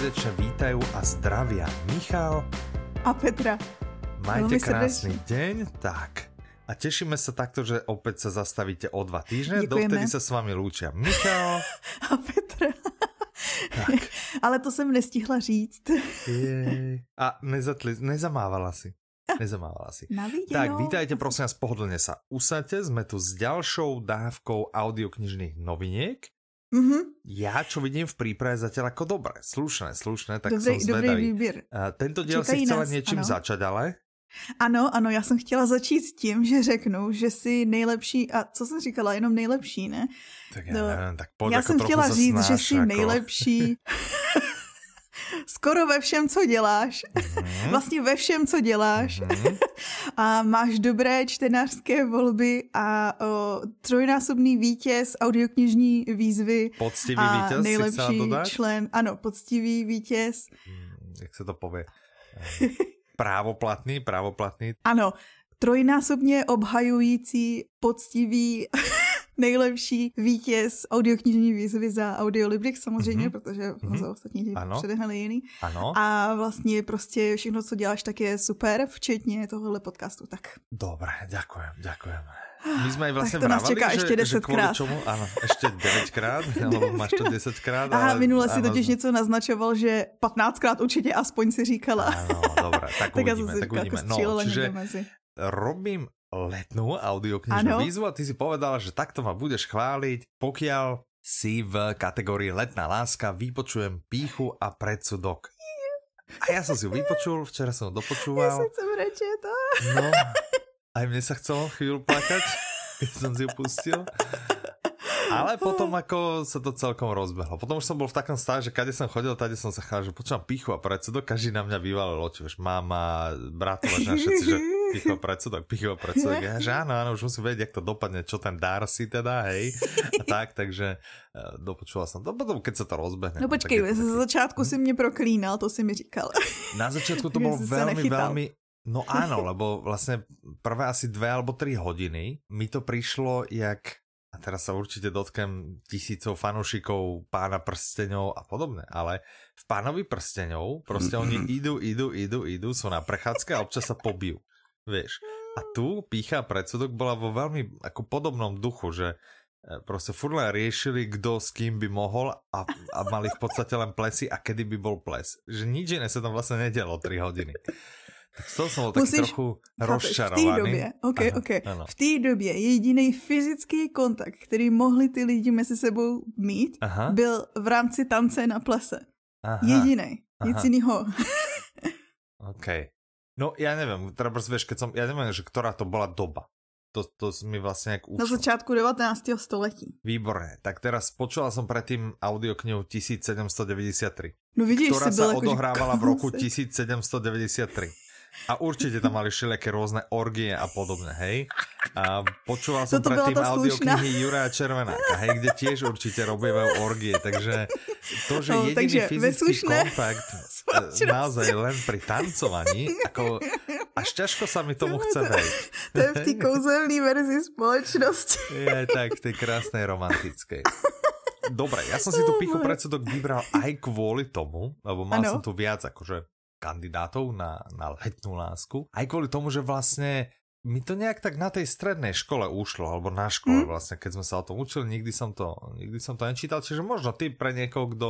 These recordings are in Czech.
srdečne vítajú a zdravia Michal a Petra. Majte krásny srdečne. deň, tak. A tešíme sa takto, že opäť sa zastavíte o dva týždne. Děkujeme. Dovtedy sa s vami lúčia Michal a Petra. Tak. Ale to jsem nestihla říct. Jej. A nezatli, nezamávala si. Nezamávala si. Tak, vítajte prosím vás, pohodlne sa usadte. Sme tu s ďalšou dávkou audioknižných noviniek. Mm-hmm. Ja, čo vidím v príprave zatiaľ ako dobré, slušné, slušné, tak dobrý, som zvedavý. Dobrý výběr. Uh, tento diel Čekají si chcela nás, niečím ano. začať, ale? Ano, ano, já jsem chtěla začít s tím, že řeknu, že jsi nejlepší, a co jsem říkala, jenom nejlepší, ne? Tak já, no, nevím, tak pojď, já jako jsem chtěla říct, že jsi jako... nejlepší skoro ve všem, co děláš. Mm-hmm. Vlastně ve všem, co děláš. Mm-hmm. a máš dobré čtenářské volby a o, trojnásobný vítěz audioknižní výzvy. Poctivý a vítěz, nejlepší člen. Ano, poctivý vítěz. Hmm, jak se to pově? právoplatný, právoplatný. Ano, trojnásobně obhajující, poctivý nejlepší vítěz audioknižní výzvy za Audiolibrix samozřejmě, mm-hmm. protože mm-hmm. za ostatní předehnali jiný. Ano. A vlastně prostě všechno, co děláš, tak je super, včetně tohohle podcastu. Tak. Dobré, děkujem, děkujem. My jsme vlastně tak to nás čeká že, ještě desetkrát. Čomu, ano, ještě devětkrát, nebo máš to desetkrát. Aha, minule si totiž něco naznačoval, že patnáctkrát určitě aspoň si říkala. Ano, dobré, tak, tak uvidíme, tak uvidíme. Jako no, čiže robím letnú audioknižnú výzvu a ty si povedala, že takto ma budeš chváliť, pokiaľ si v kategórii letná láska vypočujem píchu a predsudok. A ja som si ju vypočul, včera som ho dopočúval. Ja sa chcem to. No, aj mne sa chcelo chvíľu plakať, keď som si ju pustil. Ale potom ako sa to celkom rozbehlo. Potom už som bol v takom stave, že kade som chodil, tade som sa chážil, že počúvam pichu a predsudok, každý na mňa vyvalil oči, mama, bratova, všetci, že picho predsudok, picho predsudok. Ja, že áno, áno, už musím vedieť, jak to dopadne, čo ten Darcy teda, hej. A tak, takže uh, dopočula som to. Potom, keď sa to rozbehne. No počkej, taký... za začátku si mě proklínal, to si mi říkal. Na začiatku to bolo veľmi, veľmi, No áno, lebo vlastne prvé asi dve alebo tri hodiny mi to prišlo jak a teraz sa určite dotknem tisícov fanúšikov pána prsteňov a podobne, ale v pánovi prsteňov proste oni idú, idú, idú, idú, sú na prechádzke a občas sa pobijú vieš. A tu pícha predsudok bola vo veľmi ako podobnom duchu, že prostě furt len riešili, kdo s kým by mohl a, a mali v podstate len plesy a kedy by bol ples. Že nič iné sa tam vlastne nedělo 3 hodiny. Tak z toho som bol Musíš, trochu rozčarovaný. V té době, okay, ano, okay. Ano. v té době jediný fyzický kontakt, který mohli ty lidi mezi sebou mít, Aha. byl v rámci tance na plese. Aha. Jediný, nic jiného. OK. No ja neviem, teda vieš, keď som, ja neviem, že ktorá to bola doba. To, to mi vlastne nejak Na začátku 19. století. Výborné. Tak teraz počula som predtým audioknihu 1793. No vidíš, ktorá sa jako, odohrávala v roku 1793. A určite tam mali všelijaké rôzne orgie a podobne, hej? A počúval som Toto predtým audioknihy Juraja Červenáka, hej, kde tiež určite robievajú orgie, takže to, že no, jediný takže fyzický kontakt e, naozaj len pri tancovaní, ako až ťažko sa mi tomu chce veriť. To je v té kouzelné verzi spoločnosti. Je tak, v tej krásnej romantickej. Dobre, ja som si tu pichu predsudok vybral aj kvôli tomu, lebo mal ano. som tu viac akože kandidátov na, na letnú lásku. Aj kvôli tomu, že vlastne mi to nejak tak na tej strednej škole ušlo, alebo na škole mm. vlastne, keď sme sa o tom učili, nikdy som to, nikdy som to nečítal, čiže možno ty pre niekoho, kto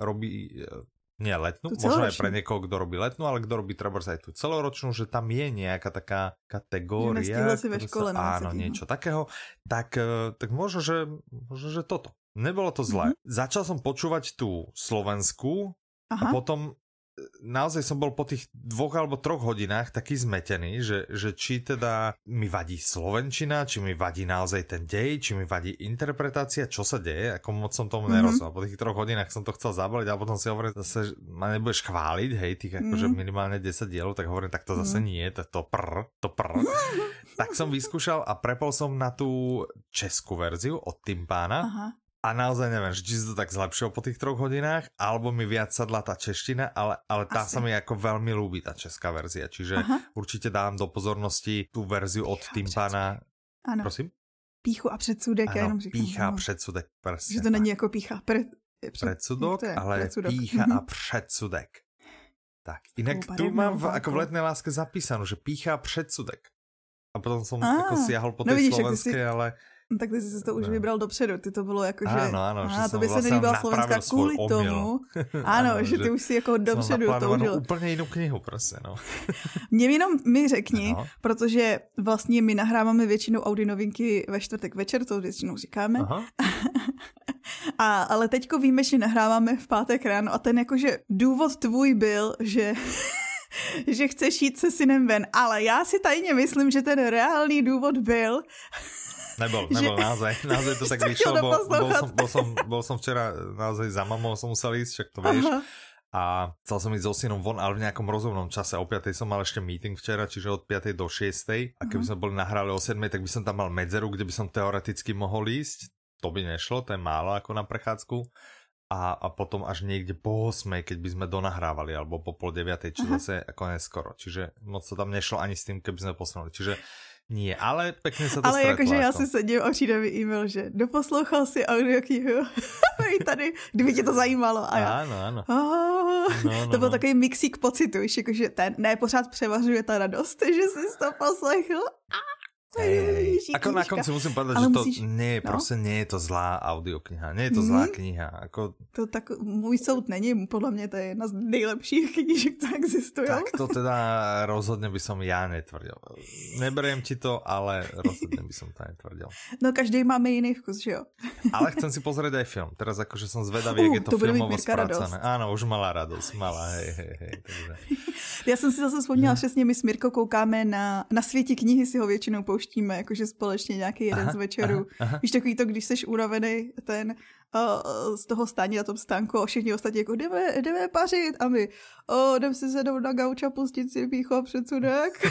robí e, nie letnú, možno aj pre niekoho, kto robí letnú, ale kto robí treba aj tú celoročnú, že tam je nejaká taká kategória. si ve škole sa, áno, niečo takého. Tak, e, tak možno, že, možno, že toto. Nebolo to zlé. Mm-hmm. Začal som počúvať tú Slovensku Aha. a potom naozaj som bol po tých dvoch alebo troch hodinách taký zmetený, že, že či teda mi vadí Slovenčina, či mi vadí naozaj ten dej, či mi vadí interpretácia, čo sa deje, ako moc som tomu mm-hmm. nerozumel. Po tých troch hodinách som to chcel zabaliť a potom si hovorím zase, že ma nebudeš chváliť, hej, tých akože mm-hmm. minimálne 10 dielov, tak hovorím, tak to zase mm-hmm. nie, to, to prr, to prr. tak som vyskúšal a prepol som na tú českú verziu od Timpána. Aha a naozaj neviem, či si to tak zlepšilo po tých troch hodinách, alebo mi viac sadla tá čeština, ale, ale tá Asi. sa mi ako veľmi ľúbi, tá česká verzia. Čiže Aha. určite dám do pozornosti tú verziu od Timpana. Ano. Prosím? píchu a předsudek, ano, já jenom říkám. pícha a no. předsudek, presne. Že to není jako pícha, pre, před, predsudok, ale predsudok. pícha a předsudek. Tak, jinak tu mám v, jako v letné láske zapísanou, že pícha a předsudek. A potom jsem jako siahol po no té no slovenské, ale No, tak ty jsi to už vybral dopředu, ty to bylo jako, že... Ano, ano, že to by se vlastně nelíbila Slovenská kvůli tomu. Ano, ano, že ty už si jako dopředu to užil. úplně jinou knihu, prostě, no. Mě jenom mi řekni, ano. protože vlastně my nahráváme většinou Audi novinky ve čtvrtek večer, to většinou říkáme. Aha. A, ale teďko víme, že nahráváme v pátek ráno a ten jakože důvod tvůj byl, že že chceš jít se synem ven, ale já si tajně myslím, že ten reálný důvod byl, Nebol, nebol, že... naozaj, naozaj to tak vyšlo, bo, bol, som, bol, som, bol som včera naozaj za mamou, som musel ísť, však to vieš. Aha. A chcel som ísť so synom von, ale v nejakom rozumnom čase. O 5. som mal ešte meeting včera, čiže od 5. do 6. A keby sme boli nahrali o 7. tak by som tam mal medzeru, kde by som teoreticky mohol ísť. To by nešlo, to je málo ako na prechádzku. A, a potom až niekde po 8, keď by sme donahrávali, alebo po pol 9, či zase ako neskoro. Čiže moc to tam nešlo ani s tým, keby sme posunuli. Čiže nie, ale pekne sa to Ale jakože já si sedím a přijde mi e-mail, že doposlouchal si audioknihu. I tady, kdyby tě to zajímalo. A já, ano, ano. Oh, no, no, to byl no. takový mixík pocitu, jakože ten, ne, pořád převažuje ta radost, že jsi to poslechl. Ah. Hey, ako na konci musím povedať, Ale že musíš... to nie, no? prostě nie je to zlá audiokniha, nie je to zlá mm. kniha. Ako... To tak můj soud není, podle mě to je jedna z nejlepších knížek, co existují. Tak to teda rozhodně by som já netvrdil. Neberiem ti to, ale rozhodně by som to netvrdil. No každý máme jiný vkus, že jo? Ale chcem si pozrieť aj film. Teraz akože som zvedavý, uh, jak je to, to filmovo spracené. Áno, už malá radosť, malá, hej, hej, hej. Takže... Já jsem si zase vzpomněla, že přesně my s Mirkou koukáme na, na světí knihy, si ho většinou pouštíme, jakože společně nějaký jeden aha, z večerů. Aha, aha. Víš, takový to, když jsi unavený ten uh, z toho stání na tom stánku a všichni ostatní jako jdeme, jdeme pařit a my oh, jdem si sednout na gauč a pustit si pícho a předsudek.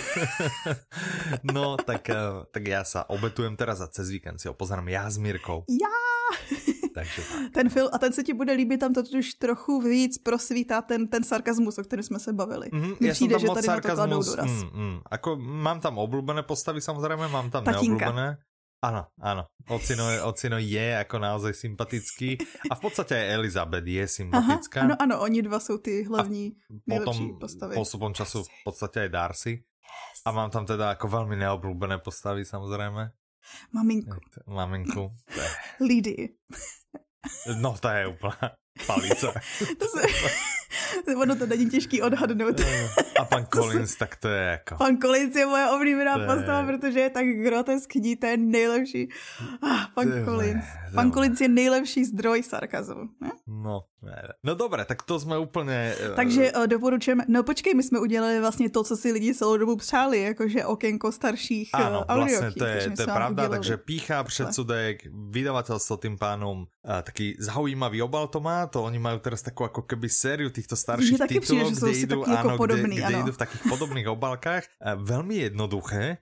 no, tak, uh, tak já se obetujem teraz a cez víkend si ho já s Mirkou. Já! Takže tak. Ten film, a ten se ti bude líbit, tam to už trochu víc prosvítá ten, ten sarkazmus, o kterém jsme se bavili. Mm-hmm, já přijde, tam že tady sarkazmus, na to mm, mm. Ako, mám tam oblúbené postavy samozřejmě, mám tam Tatínka. neoblúbené. Ano, ano. Ocino, Ocino je jako naozaj sympatický a v podstatě aj Elizabeth je sympatická. Aha, ano, ano, oni dva jsou ty hlavní nejlepší postavy. postupom času v podstatě aj Darcy. Yes. A mám tam teda jako velmi neoblúbené postavy samozřejmě. Maminku. Maminku. Lidy. No, to je úplná palice. to se... ono to není těžký odhadnout. A pan Collins, tak to je jako... Pan Collins je moje oblíbená je... postava, protože je tak groteskní, to je nejlepší. Ah, pan Tyhle, Collins. Pan Collins je nejlepší zdroj sarkazmu. Ne? No, no dobré, tak to jsme úplně... Eh, Takže uh, doporučujeme, no počkej, my jsme udělali vlastně to, co si lidi celou dobu přáli, jakože okénko starších uh, Áno, vlastně to je, to je pravda, udělali. takže pícha, předsudek, vydavatelstvo tým pánom, uh, taký zaujímavý obal to má, to oni mají teraz takovou jako keby sériu týchto starších titulov, kde idú, jako áno, podobný, kde, kde idú v takých podobných obalkách. Veľmi jednoduché.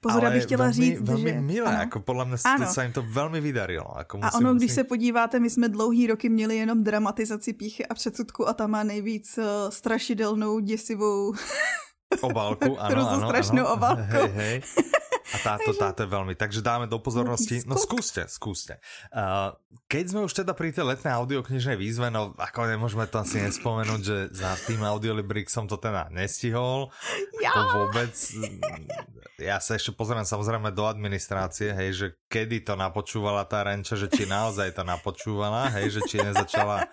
Pozor, abych chtěla velmi, říct, velmi že... milé, ano. jako podle mě ano. se jim to velmi vydarilo. Jako musím, a ono, když se podíváte, my jsme dlouhý roky měli jenom dramatizaci píchy a předsudku a tam má nejvíc uh, strašidelnou, děsivou obálku, ano, ano, strašnou ano. obálku. Hej, hej. A táto, táto je veľmi. Takže dáme do pozornosti. No skúste, skúste. Uh, keď sme už teda pri tej letnej audioknižnej výzve, no ako nemôžeme to asi nespomenúť, že za tým Audiolibrixom to teda nestihol. Ja. To vôbec. Ja sa ešte pozriem samozrejme do administrácie, hej, že kedy to napočúvala tá Renča, že či naozaj to napočúvala, hej, že či nezačala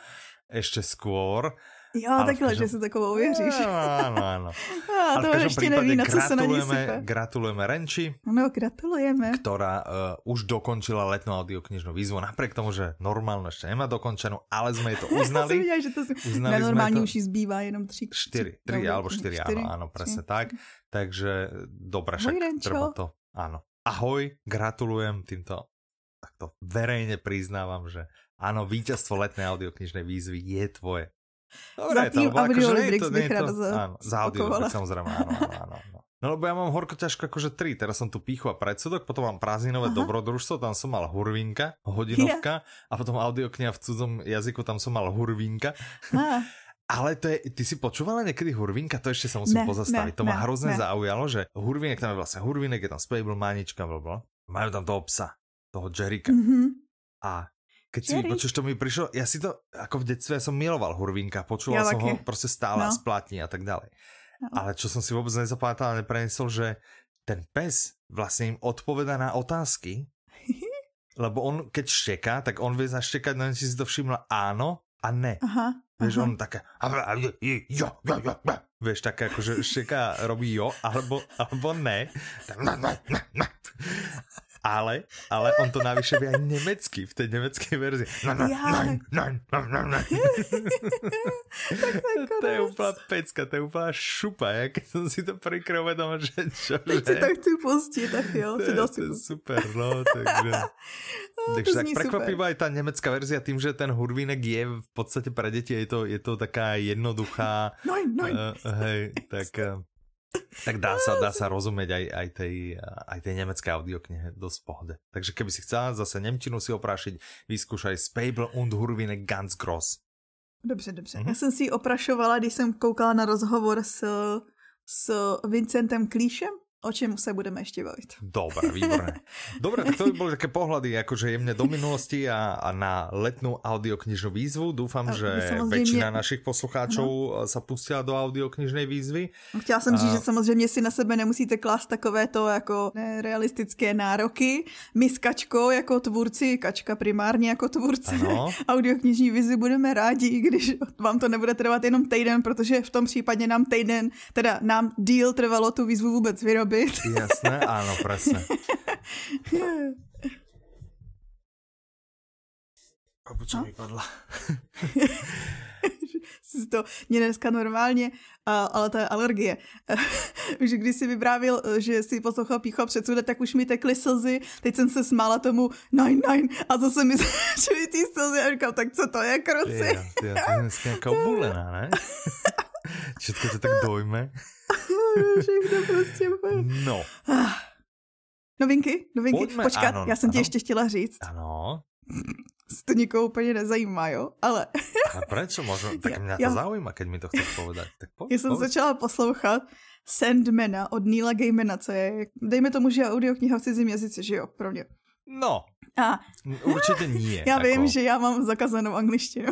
ešte skôr. Jo, ale takhle, každom... že si takovou věříš. Ano, ano. A to ještě neví, na co se na ní sype. Gratulujeme Renči. No, gratulujeme. Která uh, už dokončila letnou audioknižnou výzvu, napriek tomu, že normálno ještě nemá dokončenou, ale jsme to uznali. Já viděla, že to si... uznali na normální to... už jí zbývá jenom tři. Čtyři, tři, tři alebo čtyři, čtyři, ano, ano, přesně tak. Takže dobré, však treba to. Ano. Ahoj, gratulujem týmto takto verejne priznávam, že áno, víťazstvo letnej audioknižnej výzvy je tvoje. Dobre, za tým Audiolibrix akože bych rád za... Áno, za samozrejme, áno, áno, áno. No lebo ja mám horko ťažko akože tri, teraz som tu píchu a predsudok, potom mám prázdninové Aha. dobrodružstvo, tam som mal hurvinka, hodinovka yeah. a potom audiokniha v cudzom jazyku, tam som mal hurvinka. Ale to je, ty si počúvala niekedy Hurvinka? To ešte sa musím ne, pozastaviť. Ne, to ma ne, hrozne ne. zaujalo, že Hurvinek tam je vlastne Hurvinek, je tam Spable, Manička, blablabla. Majú tam toho psa. toho Jerika. Mm-hmm. A keď si vypočuješ, to mi prišlo, ja si to, ako v detstve som miloval Hurvinka, počúval ja som ho proste stále no. a splátni a tak ďalej. No. Ale čo som si vôbec nezapamätal a neprenesol, že ten pes vlastne im odpoveda na otázky, lebo on keď šteká, tak on vie zaštekať, neviem, či si to všimla, áno a ne. Aha, Vieš, aha. on také, jo, jo, jo, vieš, také akože šteká, robí jo, alebo, alebo ne ale, ale on to navyše vie aj nemecky, v tej nemeckej verzii. No, no, ja. nein, nein, nein, nein, nein. to je úplná pecka, to je úplná šupa, ja keď som si to prvýkrát uvedomil, že čo, že... si to chci pustiť, tak jo, to, je, to je super, no, takže... no, takže tak prekvapivá aj tá nemecká verzia tým, že ten hurvínek je v podstate pre deti, je to, je to taká jednoduchá... Nein, nein. Uh, hej, tak... Tak dá sa, dá sa rozumieť aj, aj, tej, aj tej nemecké audioknihe dosť pohode. Takže keby si chcela zase Nemčinu si oprášiť, vyskúšaj Spable und Hurvine ganz gross. Dobře, dobře. Mm-hmm. Já jsem si ji oprašovala, když jsem koukala na rozhovor s, s Vincentem Klíšem, o čem se budeme ještě bavit. Dobre, výborné. Dobre, tak to by boli také pohľady akože jemne do minulosti a, a na letnú audioknižnú výzvu. Dúfam, a že samozřejmě... väčšina našich poslucháčov no. sa pustila do audioknižnej výzvy. Chtěla jsem a... říct, že samozřejmě si na sebe nemusíte klást takovéto jako realistické nároky. My s Kačkou jako tvůrci, Kačka primárně jako tvůrci audioknižní výzvy budeme rádi, když vám to nebude trvat jenom týden, protože v tom případě nám týden, teda nám díl trvalo tu výzvu vůbec vyrobit vyrobit. Jasné, áno, presne. A čo mi padla? to mě dneska normálně, ale to je alergie. že když si vyprávil, že si poslouchal pícho předsude, tak už mi tekly slzy. Teď jsem se smála tomu nine, nine a zase mi začaly ty slzy a říkám, tak co to je, kroci? Ja, to je dneska nějaká obulená, ne? Všetko to tak dojme. Všechno prostě No. Novinky, novinky. Pojďme, Počkat, ano, já jsem ano. ti ještě chtěla říct. Ano. To nikoho úplně nezajímá, jo? Ale... A proč? Možno, tak mě to já... zaujíma, keď mi to chceš povedat. Tak po, já jsem povedz. začala poslouchat Sandmana od Neila Gaimana, co je, dejme tomu, že audiokniha v cizím jazyce, že jo, pro mě. No, a. určitě nie. Já jako... vím, že já mám zakazanou angličtinu.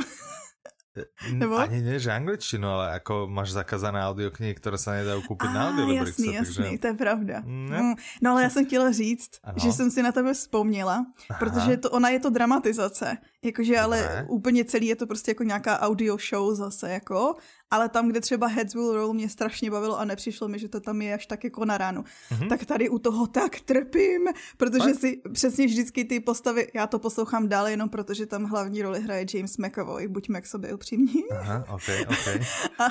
Nebo? Ani nie, že angličtinu, ale ako máš zakázané audioknihy, které se nedají koupit na audiolibrixe. Jasný, jasný, takže... to je pravda. Ne? Mm, no ale já jsem chtěla říct, ano. že jsem si na tebe vzpomněla, Aha. protože to, ona je to dramatizace, jakože ale úplně celý je to prostě jako nějaká audio show zase, jako ale tam, kde třeba Heads Will Roll mě strašně bavilo a nepřišlo mi, že to tam je až tak jako na ránu, mm-hmm. tak tady u toho tak trpím, protože tak? si přesně vždycky ty postavy, já to poslouchám dál jenom protože tam hlavní roli hraje James McAvoy, buďme k sobě upřímní. Aha, okay, okay. A,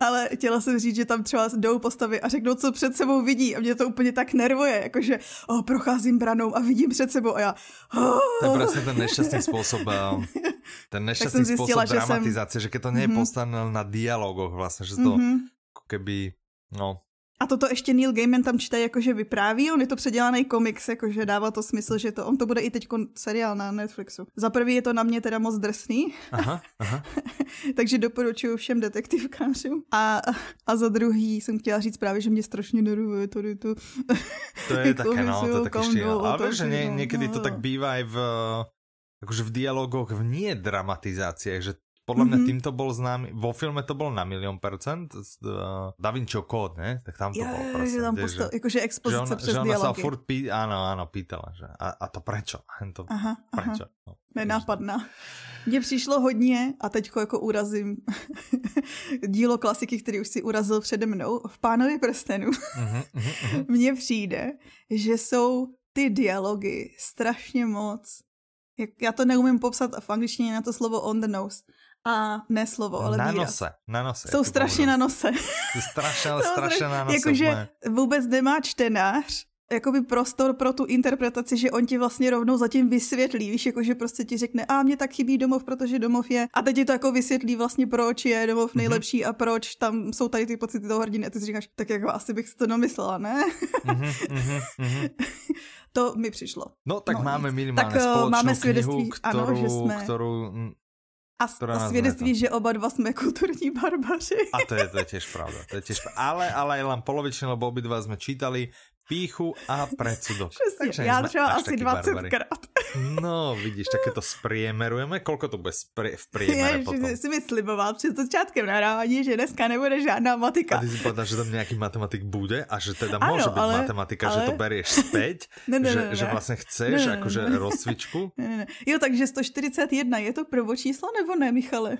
ale chtěla jsem říct, že tam třeba jdou postavy a řeknou, co před sebou vidí a mě to úplně tak nervuje, jakože oh, procházím branou a vidím před sebou a já oh. To je přesně ten nešťastný způsob, eh, ten nešťastný způsob dramatizace, že, jsem... že keď to nie je mm-hmm. postavené na dialogoch vlastně, že to mm-hmm. keby, no, a toto ještě Neil Gaiman tam čte jakože vypráví, on je to předělaný komiks, jakože dává to smysl, že to, on to bude i teď seriál na Netflixu. Za prvý je to na mě teda moc drsný, aha, aha. takže doporučuji všem detektivkářům. A, a za druhý jsem chtěla říct právě, že mě strašně nervuje tady to. To je také, no, to je také Ale že nie, niekedy to tak bývá aj v akože v dialogoch v nie dramatizáciách, že podľa mňa mm-hmm. týmto bol známy, vo filme to bolo na milión percent, uh, Da Vinci Code, ne? Tak tam to proste. Že tam postav, že, akože expozícia že přes že ona sa furt pý, áno, áno, pýtala, že a, a to prečo? A to aha, prečo? Aha. No, Nenápadná. Mně přišlo hodně, a teď jako urazím dílo klasiky, který už si urazil přede mnou, v Pánovi prstenu. Uh-huh, uh-huh. Mně přijde, že jsou ty dialogy strašně moc jak, já to neumím popsat v angličtině na to slovo on the nose, a ne slovo, ale na výraz. nose, na nose. Jsou strašně na nose. strašně, ale strašně na nose. Jakože vůbec nemá čtenář jakoby prostor pro tu interpretaci, že on ti vlastně rovnou zatím vysvětlí, víš, jakože prostě ti řekne, a mě tak chybí domov, protože domov je, a teď ti to jako vysvětlí vlastně, proč je domov mhm. nejlepší mm-hmm. a proč tam jsou tady ty pocity toho hrdiny a ty si říkáš, tak jako asi bych si to domyslela, ne? mm-hmm, to mi přišlo. No tak no, máme minimálně tak, společnou máme svědectví, knihu, kterou, ano, že jsme... kterou a, a svědectví, že oba dva jsme kulturní barbaři. A to je, to je tiež pravda. To je tiež pravda. Ale, ale len polovične, lebo obidva sme čítali píchu a predsudok. Přesně, já třeba asi 20 krát. No, vidíš, také to spriemerujeme. Kolko to bude spri- v priemere Já, potom? jsi mi sliboval před začátkem nahrávání, že dneska nebude žádná matika. A ty si povedal, že tam nějaký matematik bude a že teda ano, môže byť ale, matematika, ale... že to berieš späť, ne, ne, že, ne, ne. že vlastně chceš ne, ne, akože ne. rozcvičku. Ne, ne, ne. Jo, takže 141, je to prvočíslo nebo ne, Michale?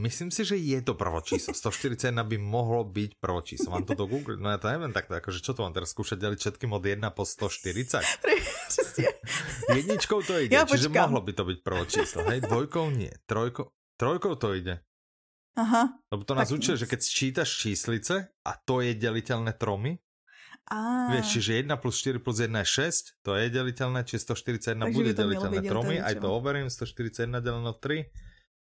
Myslím si, že je to prvočíslo. 141 by mohlo byť prvočíslo. Mám to do Google, no ja to neviem takto, akože čo to mám teraz skúšať deliť všetkým od 1 po 140? Jedničkou to ide, ja čiže počkám. mohlo by to byť prvočíslo, hej? Dvojkou nie, trojkou, trojkou to ide. Aha. Lebo to nás učí, že keď sčítaš číslice a to je deliteľné tromy, a... Vieš, čiže 1 plus 4 plus 1 je 6, to je deliteľné, či 141 Takže bude deliteľné tromy, aj to overím, 141 deleno 3,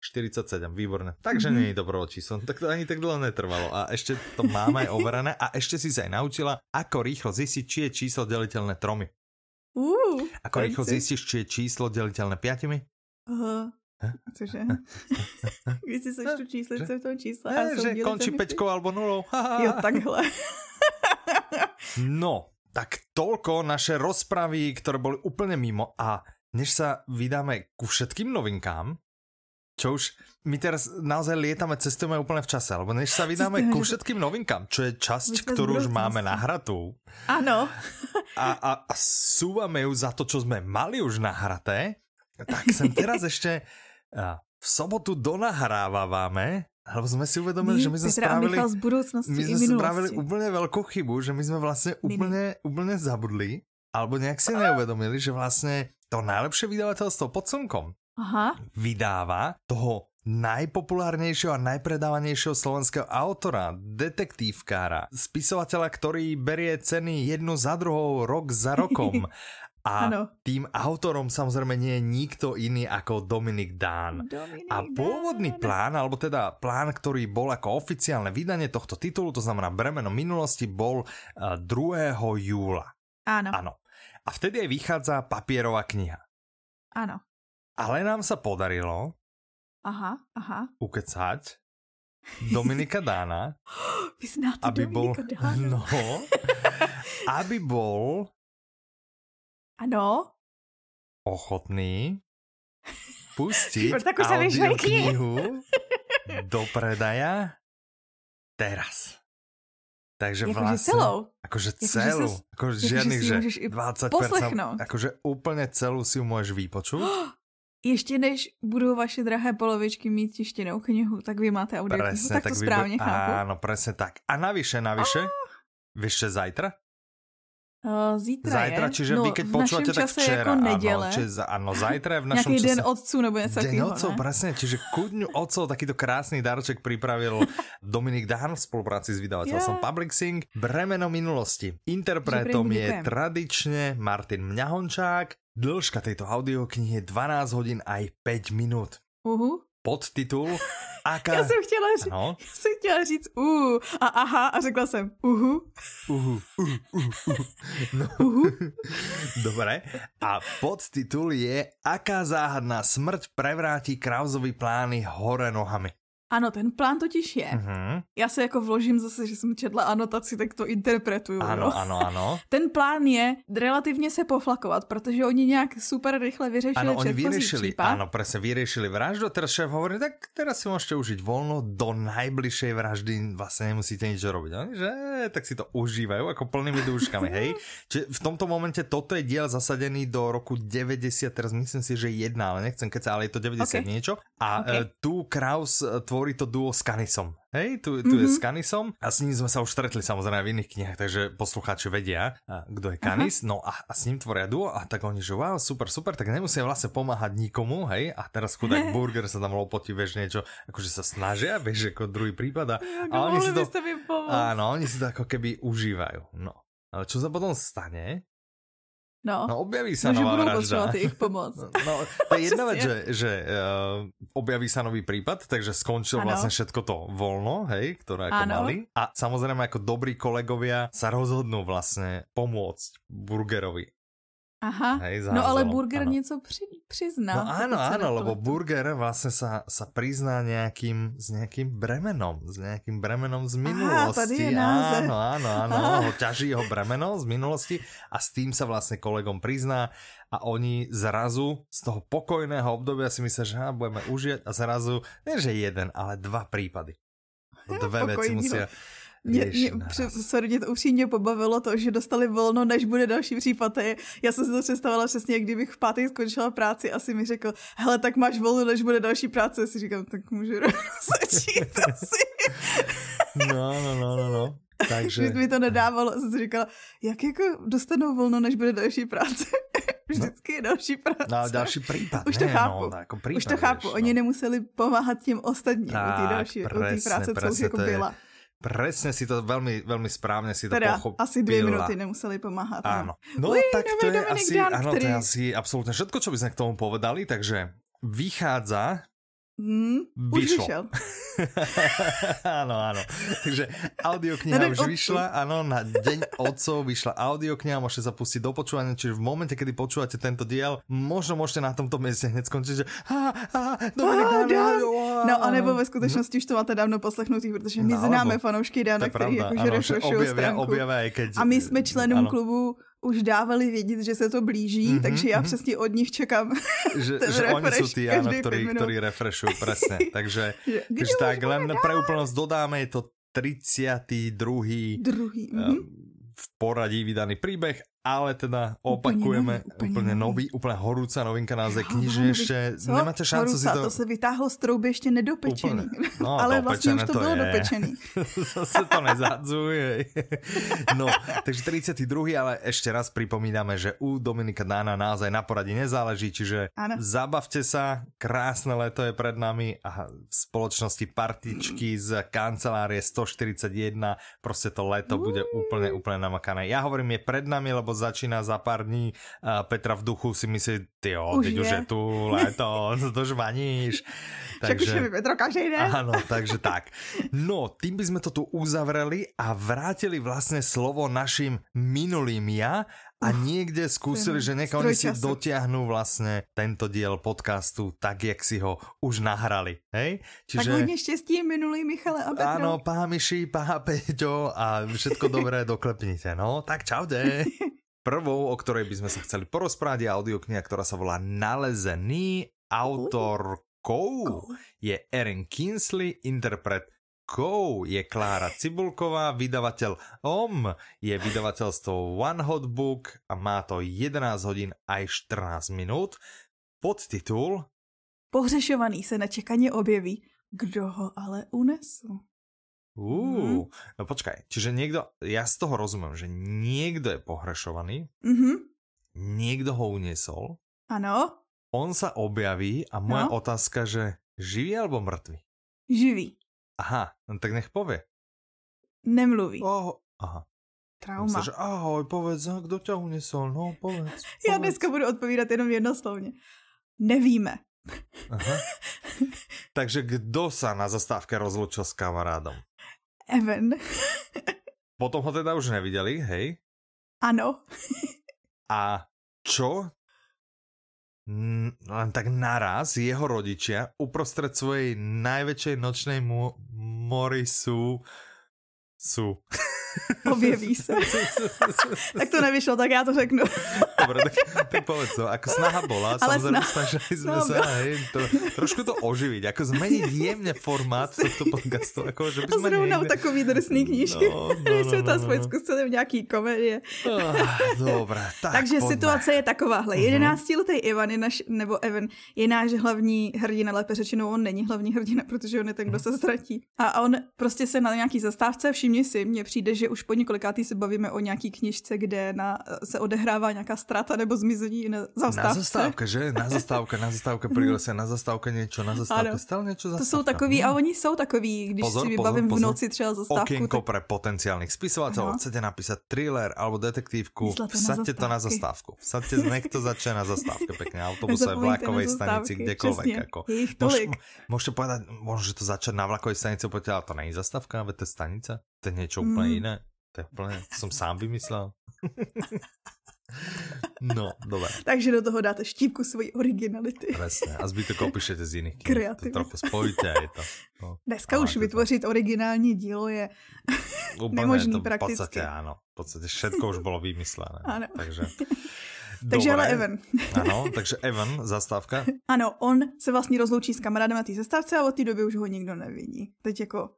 47, výborné. Takže mm-hmm. nie je to číslo. Tak to ani tak dlho netrvalo. A ešte to máme aj overené. A ešte si sa aj naučila, ako rýchlo zistiť, či je číslo deliteľné tromi. Uh, ako rýchlo zistíš, či je číslo deliteľné piatimi? Uh, Cože? Když si sečtu číslice v tom čísle. Ne, že končí peťkou alebo nulou. jo, takhle. no, tak toľko naše rozpravy, ktoré boli úplne mimo a než sa vydáme ku všetkým novinkám, čo už my teraz naozaj lietame, cestujeme úplne v čase, lebo než sa vydáme ku všetkým novinkám, čo je časť, ktorú už máme nahratú. Áno. A, a, a súvame ju za to, čo sme mali už nahraté, tak sem teraz ešte v sobotu donahrávávame, lebo sme si uvedomili, my, že my sme Petra spravili, my sme spravili úplne veľkú chybu, že my sme vlastne úplne, úplne zabudli, alebo nejak si neuvedomili, že vlastne to najlepšie vydavateľstvo pod slnkom Aha. vydává toho najpopulárnejšieho a najpredávanejšieho slovenského autora, detektívkára, spisovateľa, ktorý berie ceny jednu za druhou, rok za rokom. A ano. tým autorom samozrejme nie je nikto iný ako Dominik Dán. Dominik a pôvodný Dán. plán, alebo teda plán, ktorý bol ako oficiálne vydanie tohto titulu, to znamená Bremeno minulosti, bol 2. Eh, júla. Áno. Áno. A vtedy aj vychádza papierová kniha. Áno. Ale nám sa podarilo aha, aha. ukecať Dominika Dána, Vy aby bol, Dána. no, aby bol ano. ochotný pustiť knihu do predaja teraz. Takže jako vlastne... celou? Akože celú. Akože žiadnych, že 20%. Akože úplne celú si ju môžeš vypočuť. Ještě než budou vaše drahé polovičky mít tištěnou knihu, tak vy máte audio presne, tak, tak to správně vy... chápu. Áno, presne tak. A navyše, navyše, oh. vieš, že zajtra? Uh, zítra Zajtra, je. čiže no, vy keď počúvate, tak včera. Jako neděle. Áno, čiže, áno, zajtra je v našom Nejaký čase. den otců nebo něco takového, otcov, presne. Čiže ku dňu otcov takýto krásny darček pripravil Dominik Dahn v spolupráci s vydavateľstvom yeah. Public Sing. Bremeno minulosti. Interpretom je tradične Martin Mňahončák. Dĺžka tejto audioknihy je 12 hodín aj 5 minút. Uh-huh. Podtitul Aká... Já jsem chtěla říct, ano? já jsem chtěla říct uh, a aha a řekla jsem uhu. Uhu, uhu, uhu, uhu. No. uhu. Dobre. A podtitul je Aká záhadná smrť prevrátí Krausovi plány hore nohami. Ano, ten plán totiž je. Uh-huh. Já se jako vložím zase, že jsem četla anotaci, tak to interpretuju. Ano, no. ano, ano. Ten plán je relativně se poflakovat, protože oni nějak super rychle vyřešili Ano, oni vyřešili, ano, presne, vyřešili vraždu teraz šéf hovorí, tak teraz si můžete užít volno do najbližšej vraždy, vlastně nemusíte nič robiť. No? Že, tak si to užívajú ako plnými dúškami, hej. Čiže v tomto momente toto je diel zasadený do roku 90, teraz myslím si, že jedna, ale nechcem keď ale je to 90 okay. niečo. A okay. E, tu Kraus e, tvorí to duo s Kanisom. Hej, tu, tu mm-hmm. je mhm. s Kanisom a s ním sme sa už stretli samozrejme v iných knihách, takže poslucháči vedia, kto je Kanis, Aha. no a, a s ním tvoria duo a tak oni, že wow, super, super, tak nemusia vlastne pomáhať nikomu, hej, a teraz chudák Burger sa tam lopotí, vieš, niečo, akože sa snažia, vieš, ako druhý prípad a, a oni si to, áno, oni si to ako keby užívajú, no. Ale čo sa potom stane, No, no objaví sa nová budú vražda. ich pomoc. No, no, to je jedna vec, že, že uh, objaví sa nový prípad, takže skončil ano. vlastne všetko to voľno, hej, ktoré ako ano. mali. A samozrejme ako dobrí kolegovia sa rozhodnú vlastne pomôcť Burgerovi. Aha, Hej, no ale Burger ano. něco při, přizná. No áno, áno, lebo Burger vlastne sa, sa prizná nejakým, s nejakým bremenom, s nejakým bremenom z minulosti. Aha, áno, áno, áno, ho ťaží jeho bremeno z minulosti a s tým sa vlastne kolegom prizná a oni zrazu z toho pokojného obdobia si myslia, že ha, budeme užívať a zrazu, nie že jeden, ale dva prípady. Dve veci musia mě, mě, sorry, mě to upřímně pobavilo to, že dostali volno, než bude další případ. Já jsem si to představila přesně, kdybych v pátek skončila práci, asi mi řekl, hele, tak máš volno, než bude další práce. Já si říkám, tak můžu začít asi. No, no, no, no, no. Takže... Když mi to nedávalo, jsem si říkala, jak jako dostanou volno, než bude další práce. Vždycky je další práce. No, další případ. Už to ne, chápu. No, jako případ, Už to chápu. Oni no. nemuseli pomáhat těm ostatním tak, u té další, presne, u té práce, co už jako byla. Je Presne si to veľmi, veľmi správne si to teda, pochopila. asi dvě minuty nemuseli pomáhat. Áno. No Uj, tak to je, asi, áno, to je asi absolútne všetko, čo by sme k tomu povedali, takže vychádza Mm, už vyšlo. áno, áno. Takže audiokniha už vyšla, áno, na Deň otcov vyšla audiokniha, môžete sa pustiť do počúvania, čiže v momente, kedy počúvate tento diel, možno môžete na tomto mieste hneď skončiť, že ha, ha, Dominik ah, Dan, No, anebo ve skutečnosti už to máte dávno poslechnutý, protože my no, známe fanoušky Dana, který jakože refreshují stránku. Objevia. A my jsme členům klubu už dávali vědět, že se to blíží, mm-hmm, takže já mm-hmm. přesně od nich čekám že, že oni jsou ty, áno, ktorí, ktorí refreshujú, presne. Takže, takže tak, len pre úplnosť dodáme, je to 32. Druhý, mm-hmm. v poradí vydaný príbeh ale teda opakujeme úplne, úplne nový, úplne horúca novinka na knižne ešte. Co? Nemáte šancu horúca, si to... to se vytáhlo z trouby ešte nedopečený. No, ale vlastne už to, to bylo je. dopečený. Zase to nezadzuje. no, takže 32. ale ešte raz pripomíname, že u Dominika Dána naozaj na poradí nezáleží, čiže ano. zabavte sa, krásne leto je pred nami a v spoločnosti partičky z kancelárie 141, proste to leto bude úplne, úplne namakané. Ja hovorím, je pred nami, lebo začína za pár dní a Petra v duchu si myslí, ty jo, už teď je. už je tu leto, to žvaníš. Takže, už je Petro každý den. Áno, takže tak. No, tým by sme to tu uzavreli a vrátili vlastne slovo našim minulým ja a niekde skúsili, že nech oni si dotiahnu vlastne tento diel podcastu tak, jak si ho už nahrali. Hej? Čiže... Tak hodně štěstí minulý Michale a Petro. Áno, pá Miši, pá Peťo a všetko dobré doklepnite. No, tak čaute. Prvou, o ktorej by sme sa chceli porozprávať, je audiokniha, ktorá sa volá Nalezený. Autorkou je Erin Kinsley, interpret Kou je Klára Cibulková, vydavateľ OM je vydavateľstvo One Hot Book a má to 11 hodín aj 14 minút. Podtitul Pohřešovaný se nečekaně objeví, kdo ho ale unesl. Uh, no počkaj, čiže niekto, ja z toho rozumiem, že niekto je pohrešovaný, mm-hmm. niekto ho uniesol. Ano. On sa objaví a moja no. otázka, že živý alebo mŕtvý? Živý. Aha, no tak nech povie. Nemluví. Oh, aha. Trauma. Myslím, že ahoj, povedz, kdo ťa unesol, no povedz. povedz. Já dneska budu odpovídat jenom jednoslovně. Nevíme. Aha. Takže kdo sa na zastávke rozlučil s kamarádom? Evan. Potom ho teda už neviděli, hej? Ano. A čo len tak naraz jeho rodičia uprostred svojej najväčšej nočnej mo mory sú... sú. Objeví se. tak to nevyšlo, tak já to řeknu. Dobre, tak, tak povedz to. Ako snaha bola, Ale samozrejme snaha. snažili sme no, sa hej, to, trošku to oživiť, ako zmeniť jemne formát tohto podcastu. Ako, že by sme Zrovna niekde... takový drsný knížky. No, no, no, jsme no, tam no, zkusili v nějaký komedie. Ah, dobré, tak Takže pojďme. situace je takováhle. 11-letý mhm. Ivan je naš, nebo Evan je náš hlavní hrdina, lépe řečeno on není hlavní hrdina, protože on je ten, kdo mhm. se ztratí. A on prostě se na nějaký zastávce, všimni si, mně přijde, že už po několikátý se bavíme o nějaký knižce, kde na, se odehrává nějaká strata nebo zmizení na zastávce. Na zastávka, že? Na zastávka, na zastávka, se na zastávka něco, na zastávka, stále něco zastávka. To jsou takový, a oni jsou takový, když pozor, si vybavím pozor, pozor. v noci třeba zastávku. Okienko tak... pre potenciálnych spisovatelů. Chcete napísať thriller alebo detektívku, vsaďte to na zastávku. Vsaďte, nech to začne na zastávke pekne, autobusové, vlakovej stanici, kdekoľvek. Ako. Môž, môžete povedať, môže to začať na vlakovej stanici, ale to není zastávka, ale to je stanica, to je niečo mm. úplne iné. To je úplne, som sám vymyslel. No, dobré. Takže do toho dáte štípku svojí originality. Presne. A zbytok opíšete z jiných knih. To trochu spojíte je to... No, Dneska už vytvořit to. originální dílo je Úplne, nemožný to prakticky. V podstate áno. V podstate všetko už bolo vymyslené. Ano. Takže... takže ale Evan. ano, takže Evan, zastávka. Ano, on se vlastně rozloučí s kamarádem na té zastávce a od té doby už ho nikdo nevidí. Teď jako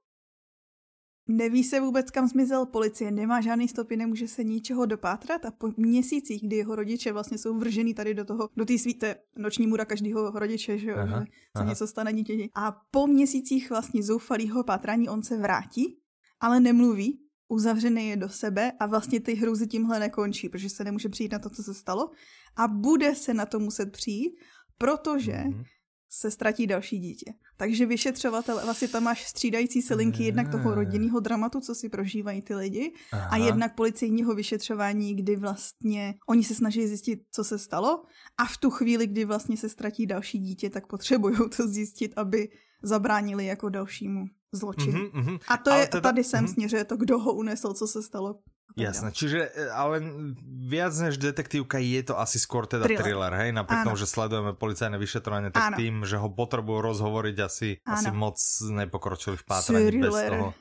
Neví se vůbec, kam zmizel, policie nemá žádný stopy, nemůže se ničeho dopátrat a po měsících, kdy jeho rodiče vlastně jsou vržený tady do toho, do té svíte noční můra každého rodiče, že jo, aha, že se aha. něco stane dítěti. A po měsících vlastně zoufalého pátrání on se vrátí, ale nemluví, uzavřený je do sebe a vlastně ty hrůzy tímhle nekončí, protože se nemůže přijít na to, co se stalo a bude se na to muset přijít, protože mm-hmm se ztratí další dítě. Takže vyšetřovatel, vlastně tam máš střídající se linky jednak toho rodinného dramatu, co si prožívají ty lidi, Aha. a jednak policejního vyšetřování, kdy vlastně oni se snaží zjistit, co se stalo a v tu chvíli, kdy vlastně se ztratí další dítě, tak potřebují to zjistit, aby zabránili jako dalšímu zločinu. Mm-hmm, mm-hmm. A to je, teda, tady sem mm-hmm. směřuje to, kdo ho unesl, co se stalo Jasné, čiže e, ale viac než detektívka je to asi skôr teda thriller, thriller hej? Napriek tomu, že sledujeme policajné vyšetrovanie, tak Áno. tým, že ho potrebujú rozhovoriť, asi, asi moc nepokročili v pátraní bez toho.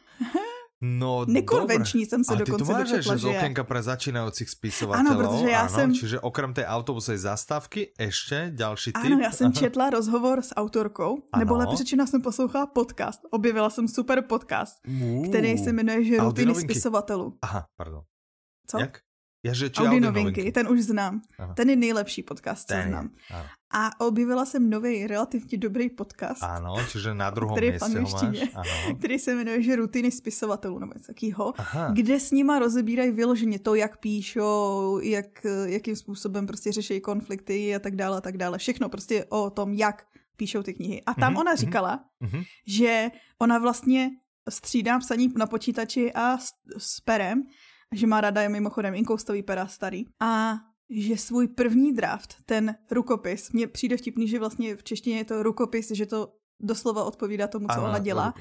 No, Nekonvenční jsem se dokonce dočetla, že... že z okienka pre začínajúcich spisovatelů. Ano, protože já ano, jsem... Čiže okrem té autobusové zastávky ještě další typ. Ano, já jsem četla rozhovor s autorkou, ano. nebo lépe řečeno jsem poslouchala podcast. Objevila jsem super podcast, uh, který se jmenuje Že rutiny spisovatelů. Aha, pardon. Co? Jak? Ja, že či Audi novinky, novinky, ten už znám. Aha. Ten je nejlepší podcast, co znám. Ano. A objevila jsem nový relativně dobrý podcast. Ano, čiže na druhém který místě ho máš. Ano. Který se jmenuje, že rutiny spisovatelů, nebo něco takého, kde s nima rozebírají vyloženě to, jak píšou, jak, jakým způsobem prostě řeší konflikty a tak dále, a tak dále. Všechno prostě o tom, jak píšou ty knihy. A tam mm-hmm, ona říkala, mm-hmm. že ona vlastně střídá psaní na počítači a s, s perem, že má ráda je mimochodem inkoustový pera starý. A že svůj první draft, ten rukopis, mně přijde vtipný, že vlastně v češtině je to rukopis, že to doslova odpovídá tomu, co Aha, ona dělá.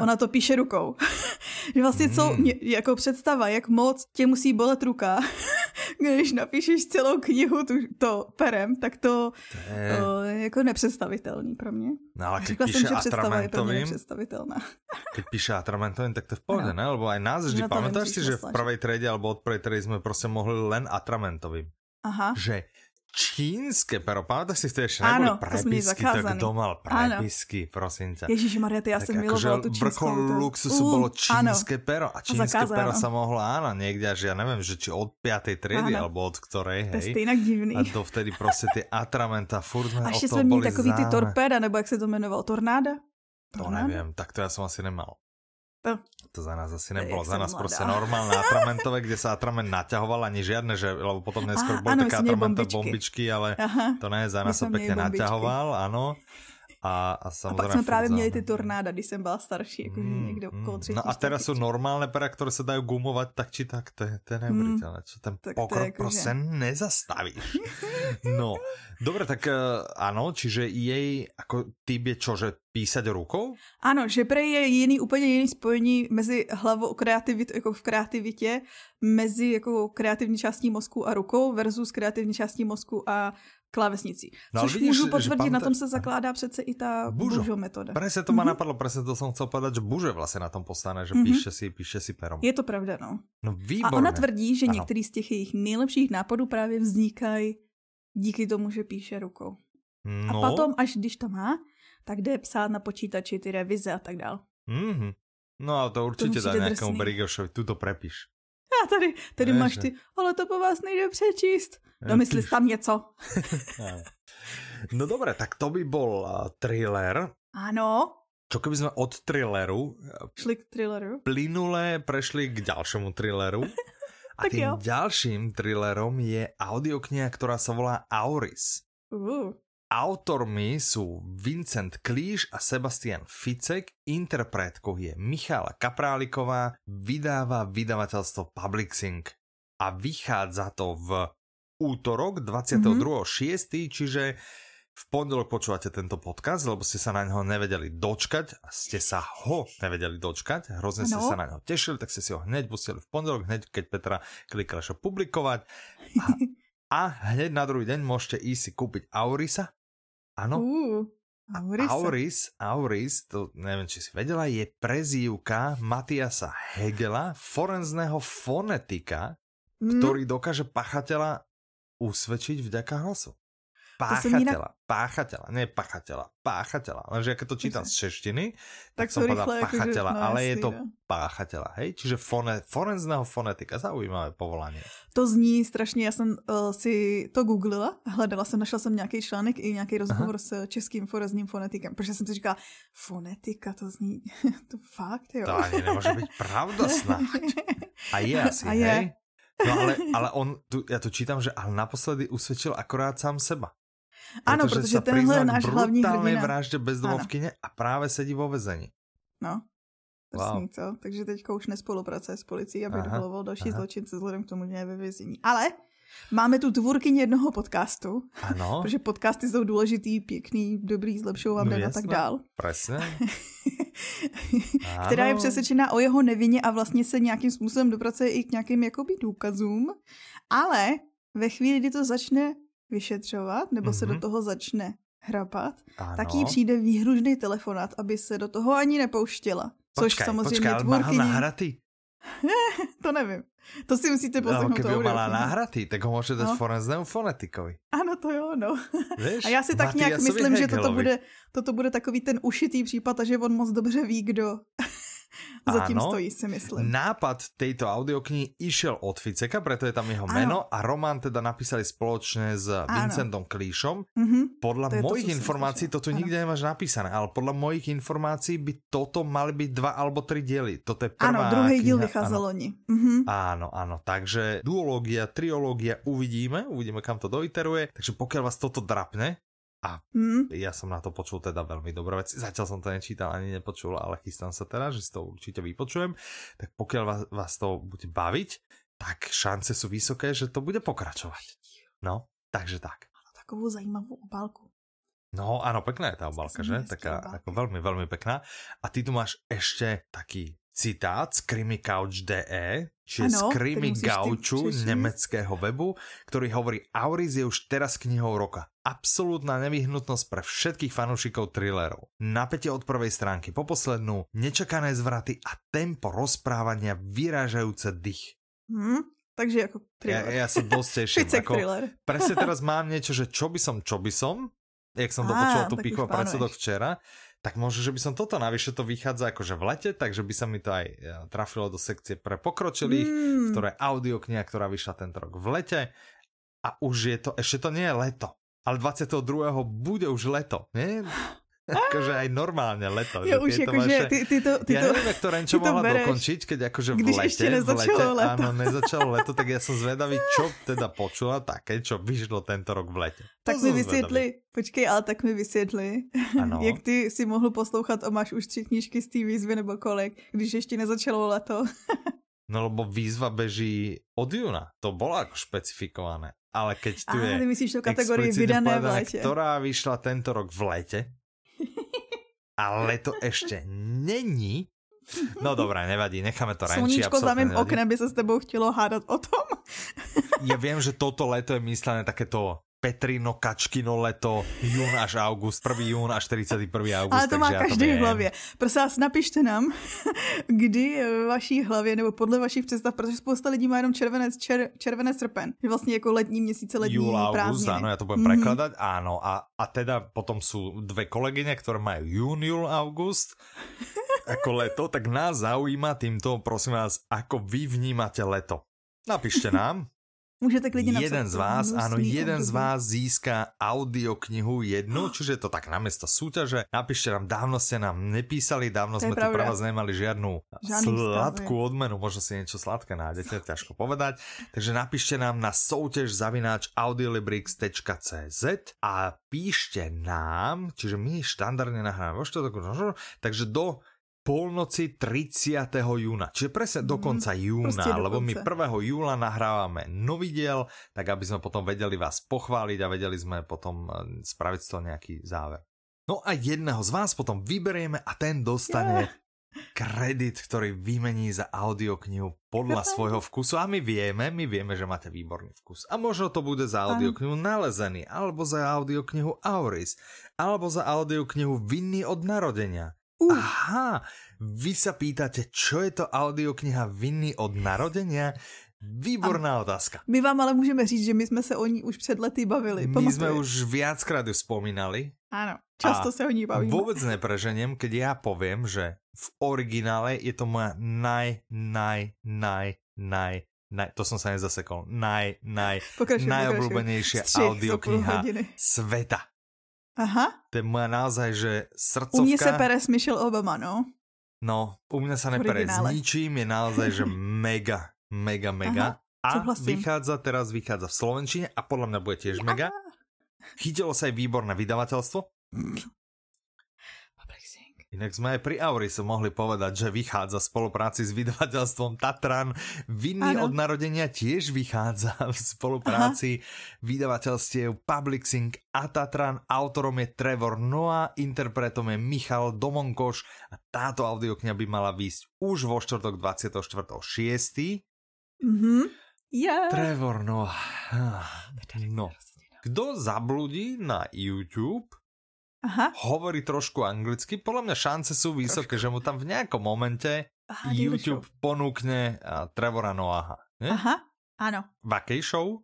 Ona to píše rukou. že vlastně co, mm. jako představa, jak moc tě musí bolet ruka, když napíšeš celou knihu tu, to perem, tak to, to je... O, jako nepředstavitelný pro mě. No ale když píše jsem, že představa je pro mě nepředstavitelná. keď píše Atramentovým, tak to je v pohode, no. ne? Lebo aj nás vždy, no pamätáš si, že v prvej trede alebo od prvej tredy sme prostě mohli len Atramentovým. Aha. Že čínske pero, pamätáš si, vtedy ešte neboli prepisky, tak kto mal prepisky, ano. prosím ťa. Ježiš Maria, ty ja som miloval tú čínskou. Vrchol luxusu uh, bolo čínske áno. pero a čínske Zakázané. pero sa mohlo, áno, niekde až, ja neviem, že či od 5. triedy, áno. alebo od ktorej, hej. To je inak divný. A to vtedy prostě ty atramenta, furt sme a ešte sme měli takový ty torpéda, nebo jak se to jmenovalo, tornáda? To neviem, tak to ja som asi nemal. To, to za nás asi nebolo. Za nás prostě normálne atramentové, kde sa atrament naťahoval, ani žiadne, že, lebo potom neskôr boli také atramentové bombičky, ale Aha, to ne, za nás sa pekne naťahoval, áno. A, a, a pak jsme právě měli ty tornáda, když jsem byla starší, jakože mm, někde okolo třetí. No a teraz jsou normálné pera, které se dají gumovat tak či tak, to je, to je neuvěřitelné, mm, čo ten tak pokrok jako, prostě že... nezastavíš. No, dobre, tak uh, ano, čiže jej jako typ je čo, že písať rukou? Ano, že prej je jiný, úplně jiný spojení mezi hlavou kreativit, jako v kreativitě, mezi jako kreativní částí mozku a rukou versus kreativní částí mozku a klávesnicí. No, Což vidíš, můžu potvrdit, na tom se zakládá přece i ta Bužo, Bužo metoda. Presne to ma mm-hmm. napadlo, presne to som chcel povedať, že Buže vlastně na tom postane, že mm-hmm. píše si, píše si perom. Je to pravda, no. No výborné. A ona tvrdí, že některý z těch jejich nejlepších nápadů právě vznikají díky tomu, že píše rukou. No. A potom, až když to má, tak jde psát na počítači ty revize a tak dál. Mm-hmm. No ale to určitě dá nějakému Berigošovi, tu to prepiš. A tady, tady máš ty, ale to po vás nejde přečíst. Domysli tam něco. no dobré, tak to by bol thriller. Ano. Čo keby sme od thrilleru šli k thrilleru? Plynule prešli k ďalšiemu thrilleru. A tým jo. ďalším thrillerom je audiokniha, ktorá sa volá Auris. Uh. Autormi sú Vincent Klíš a Sebastian Ficek, interpretkou je Michála Kapráliková, vydáva vydavateľstvo Publixing a vychádza to v útorok 22.6., mm-hmm. čiže v pondelok počúvate tento podcast, lebo ste sa na neho nevedeli dočkať a ste sa ho nevedeli dočkať, hrozne ste sa na neho tešili, tak ste si ho hneď pustili v pondelok, hneď keď Petra klikla, publikovať. A, A hneď na druhý deň môžete ísť si kúpiť Aurisa. Áno. Uh, Aurisa. Auris, Auris, to neviem, či si vedela, je prezývka Matiasa Hegela, forenzného fonetika, mm. ktorý dokáže pachateľa usvedčiť vďaka hlasu. Páchateľa, inak... páchateľa, nie pachateľa, páchateľa. Lenže keď to čítam z češtiny, tak, tak som povedal akože- páchateľa, no, ale je to no. páchateľa, hej? Čiže fone, forenzného fonetika, zaujímavé povolání. To zní strašně, já jsem uh, si to googlila, hledala jsem, našla jsem nějaký článek i nějaký rozhovor Aha. s českým forenzním fonetikem, protože jsem si říkala, fonetika, to zní, to fakt, jo. To ani nemůže být pravda snad. A je asi, A je. hej? No ale, ale on, tu, já to čítám, že ale naposledy usvědčil akorát sám seba. Ano, protože, protože tenhle je náš hlavní hrdina. vraždě bezdomovkyně a právě sedí vo vezení. No, Wow. Co? Takže teďka už nespolupracuje s policií, aby dovoloval další aha. zločince vzhledem k tomu, že je ve vězení. Ale máme tu tvůrkyni jednoho podcastu. Ano. protože podcasty jsou důležitý, pěkný, dobrý, zlepšují no, a tak dál. Presně. která je přesvědčená o jeho nevině a vlastně se nějakým způsobem dopracuje i k nějakým jakoby důkazům. Ale ve chvíli, kdy to začne vyšetřovat, nebo mm-hmm. se do mhm. toho začne hrabat, ano. tak jí přijde výhružný telefonát, aby se do toho ani nepouštěla. Což počkaj, samozřejmě počkaj, tvůrkyní... nahratý? to nevím. To si musíte poslechnout. No, keby ho mala nahratý, tak ho může dát no. forenznému fonetikovi. Ano, to jo, no. Víš, a já si tak nějak myslím, že toto bude, toto bude takový ten ušitý případ a že on moc dobře ví, kdo Zatím Áno, stojí, si myslím. Nápad tejto audioknihy išiel od Ficeka, preto je tam jeho Áno. meno a román teda napísali spoločne s Áno. Vincentom Klíšom. Mm-hmm. Podľa to mojich to, informácií, toto Áno. nikde nemáš napísané, ale podľa mojich informácií by toto mali byť dva alebo tri diely. Toto je prvá Áno, druhý díl vycházel oni. Mm-hmm. Áno, áno, takže duológia, triológia uvidíme, uvidíme kam to doiteruje, takže pokiaľ vás toto drapne, a mm. ja som na to počul teda veľmi dobré veci. Zatiaľ som to nečítal ani nepočul, ale chystám sa teda, že si to určite vypočujem. Tak pokiaľ vás, vás to bude baviť, tak šance sú vysoké, že to bude pokračovať. No, takže tak. Má takovou zajímavou obálku. No, áno, pekná je tá obálka, že? Taká ako veľmi, veľmi pekná. A ty tu máš ešte taký citát z CrimiCouch.de, čiže ano, z Krimi Gauču nemeckého webu, ktorý hovorí Auris je už teraz knihou roka absolútna nevyhnutnosť pre všetkých fanúšikov thrillerov. Napätie od prvej stránky po poslednú, nečakané zvraty a tempo rozprávania vyrážajúce dých. Hmm, takže ako thriller. Ja, ja sa dosť teším. ako, presne teraz mám niečo, že čo by som, čo by som, jak som dopočul tú pichu a predsudok včera, tak možno, že by som toto, navyše to vychádza akože v lete, takže by sa mi to aj e, trafilo do sekcie pre pokročilých, mm. v ktorej audiokniha, ktorá vyšla tento rok v lete. A už je to, ešte to nie je leto ale 22. bude už leto, nie? akože aj normálne leto. Jo, už akože ty, ty to... Ty ja neviem, jak to Renčo mohla bereš, dokončiť, keď akože v lete, ešte v lete, leto. áno, nezačalo leto, tak ja som zvedavý, čo teda počula také, čo vyšlo tento rok v lete. Tak to mi vysvětli, počkej, ale tak mi vysvětli, ano. jak ty si mohl poslouchat o máš už tři knížky z té výzvy nebo kolik, když ještě nezačalo leto. no lebo výzva beží od júna, to bolo ako špecifikované. Ale keď tu Aha, je myslíš tu kategorii vydané v lete. Ktorá vyšla tento rok v lete, a leto ešte není, No dobré, nevadí, necháme to renči. Sluníčko za mým oknem by sa s tebou chtělo hádat o tom. ja viem, že toto leto je myslené takéto Petrino, Kačkino leto, jún až august, 1. jún až 41. august. Ale to má každý v hlavě. Prosím vás, napište nám, kdy v vaší hlavě, nebo podle vašich představ, protože spousta lidí má jenom červenec, čer, červenec srpen. Je vlastně jako letní měsíce, letní Júl, august, áno, ja to budem mm-hmm. prekladať, áno. A, a teda potom sú dve kolegyne, ktoré majú jún, júl, august ako leto, tak nás zaujíma týmto, prosím vás, ako vy vnímate leto. Napíšte nám, Můžete klidně napsat. Jeden z vás, áno, jeden období. z vás získá audioknihu jednu, čiže je to tak namiesto súťaže. Napíšte nám, dávno ste nám nepísali, dávno sme tu pre vás nemali žiadnu Žádný sladkú odmenu, možno si niečo sladké nájdete, ťažko povedať. Takže napíšte nám na soutěž zavináč audiolibrix.cz a píšte nám, čiže my štandardne nahráme vo štvrtok, takže do polnoci 30. júna, čiže presne do mhm, konca júna, do lebo my 1. júla nahrávame nový diel, tak aby sme potom vedeli vás pochváliť a vedeli sme potom eh, spraviť z toho nejaký záver. No a jedného z vás potom vyberieme a ten dostane yeah. kredit, ktorý vymení za audioknihu podľa svojho vkusu. A my vieme, my vieme, že máte výborný vkus. A možno to bude za audioknihu Nalezený, alebo za audioknihu Auris, alebo za audioknihu Vinný od narodenia. Uh. Aha, vy sa pýtate, čo je to audiokniha Vinný od narodenia? Výborná a otázka. My vám ale můžeme říct, že my jsme se o ní už před lety bavili. My Pamatuješ? jsme už viackrát ju spomínali. Áno, často a sa o ní bavíme. Vôbec nepreženiem, keď ja poviem, že v originále je to moja naj, naj, naj, naj, naj, to som sa nezasekol, naj, naj, pokračujem, najobľúbenejšia audiokniha sveta. Aha. To je moja naozaj, že srdcovka. U mne sa pere s Michelle Obama, no. No, u mňa sa nepere s ničím, je naozaj, že mega, mega, mega. Aha, a vychádza, teraz vychádza v Slovenčine a podľa mňa bude tiež mega. Chytilo sa aj výborné vydavateľstvo. Inak sme aj pri Aurise mohli povedať, že vychádza v spolupráci s vydavateľstvom Tatran. Vinný od narodenia tiež vychádza v spolupráci Aha. vydavateľstiev Publixing a Tatran. Autorom je Trevor Noah, interpretom je Michal Domonkoš a táto audiokňa by mala výjsť už vo štvrtok 24.6. Mhm. Yeah. Trevor Noah. No. Kto zabludí na YouTube, Aha. hovorí trošku anglicky, podľa mňa šance sú vysoké, trošku. že mu tam v nejakom momente Aha, YouTube show. ponúkne Trevora Noaha. Ne? Aha, áno. V akej show?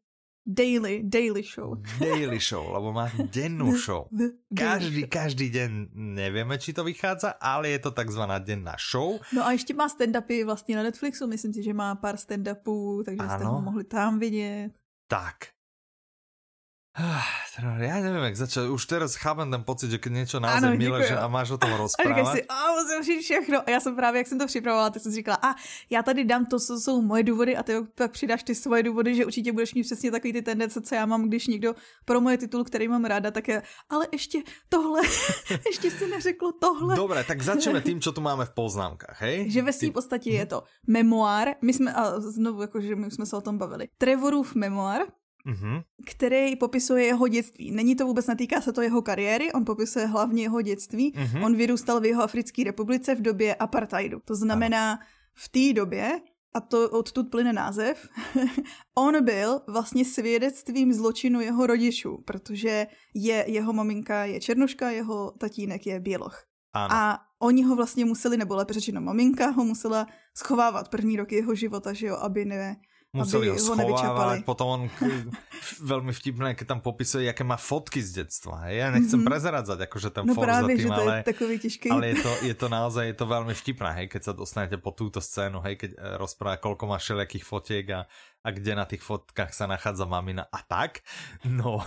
Daily, daily show. Daily show, lebo má dennú show. Každý, každý deň nevieme, či to vychádza, ale je to takzvaná denná show. No a ještě má stand-upy vlastně na Netflixu, myslím si, že má pár stand-upů, takže ano. jste ho mohli tam vidět. Tak, ja neviem, jak začať. Už teraz chápem ten pocit, že keď niečo naozaj milé, že a máš o tom rozprávat. A si, a musím říct všechno. A já jsem právě, jak jsem to připravovala, tak jsem si říkala, a já tady dám to, co jsou moje důvody a ty pak přidáš ty svoje důvody, že určitě budeš mít přesně takový ty tendence, co já mám, když někdo pro moje titul, který mám ráda, tak je, ale ještě tohle, ještě si neřeklo tohle. Dobré, tak začneme tím, co tu máme v poznámkách, hej? Že ve svým podstatě je to memoár, my jsme, a znovu, jakože my jsme se o tom bavili, Trevorův memoár, mm-hmm. který popisuje jeho dětství. Není to vůbec, netýká se to jeho kariéry, on popisuje hlavně jeho dětství. Mm-hmm. On vyrůstal v jeho Africké republice v době apartheidu. To znamená, ano. v té době a to odtud plyne název, on byl vlastně svědectvím zločinu jeho rodičů, protože je, jeho maminka je černoška, jeho tatínek je běloch. Ano. A oni ho vlastně museli, nebo lépe řečeno maminka ho musela schovávat první roky jeho života, že jo, aby ne, museli ho schovávať, potom on veľmi vtipné, keď tam popisuje, jaké má fotky z detstva. Ja nechcem mm-hmm. prezeradzať akože ten no for práve, za tým, že to ale, je takový ťažký. ale je to, je to naozaj je to veľmi vtipné, hej, keď sa dostanete po túto scénu, hej, keď eh, rozpráva, koľko má všelijakých fotiek a, a kde na tých fotkách sa nachádza mamina a tak. No,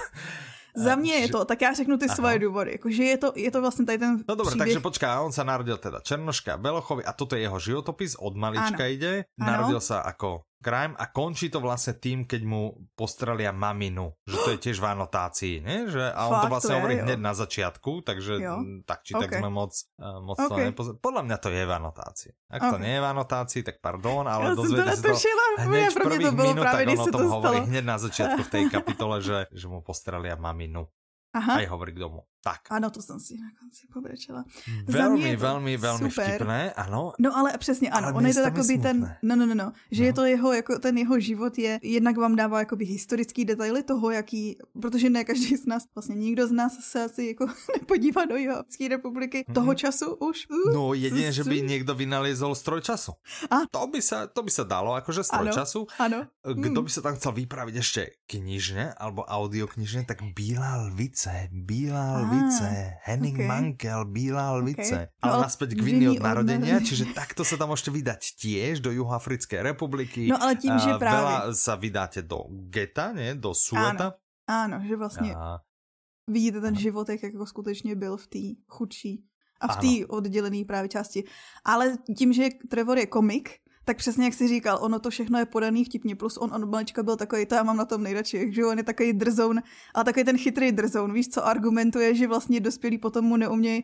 za mě je to, tak já řeknu ty Aha. svoje důvody. Jakože je to, je to vlastně tady ten No dobré, takže počká, on sa narodil teda Černoška Belochovi a toto je jeho životopis, od malička ano. ide. Narodil ano. sa ako crime a končí to vlastne tým, keď mu postrelia maminu, že to je tiež v anotácii, ne? Že, a on Fakt, to vlastne to hovorí hneď na začiatku, takže jo. tak či okay. tak sme moc, uh, moc okay. to nepozreli. Podľa mňa to je v anotácii. Ak okay. to nie je v anotácii, tak pardon, ale ja dozviete sa to hneď v prvých to minútach, on o tom hovorí hneď na začiatku v tej kapitole, že, že mu postrelia maminu. Aha. Aj hovorí k domu. Tak. Ano, to jsem si na konci pobrečela. Velmi, velmi, velmi super. vtipné, ano. No ale přesně ano, ale on je to takový ten, no, no, no, no, že no. je to jeho, jako ten jeho život je, jednak vám dává jakoby historický detaily toho, jaký, protože ne každý z nás, vlastně nikdo z nás se asi jako nepodívá do Jihoafrické republiky mm-hmm. toho času už. Uh, no jedině, že by někdo vynalezl stroj času. A? To by se, to by se dalo, jakože stroj ano, času. Ano. Kdo mm. by se tam chcel vypravit ještě knižně, alebo audioknižně, tak Bílá lvice, Bílá lvice, Henning okay. Mankel, Bílá lvice. Okay. Ale no, naspäť k vinný od narodenia, čiže takto sa tam môžete vydať tiež do Juhoafrickej republiky. No ale tím, že právě... Veľa sa vydáte do geta, ne? Do Sueta. Áno, áno že vlastně a... vidíte ten život, jak jako skutečně byl v té chudší a v té oddělené právě části. Ale tím, že Trevor je komik, tak přesně jak jsi říkal, ono to všechno je podaný vtipně, plus on od malička byl takový, to já mám na tom nejradši, že on je takový drzoun, ale takový ten chytrý drzoun, víš, co argumentuje, že vlastně dospělí potom mu neumějí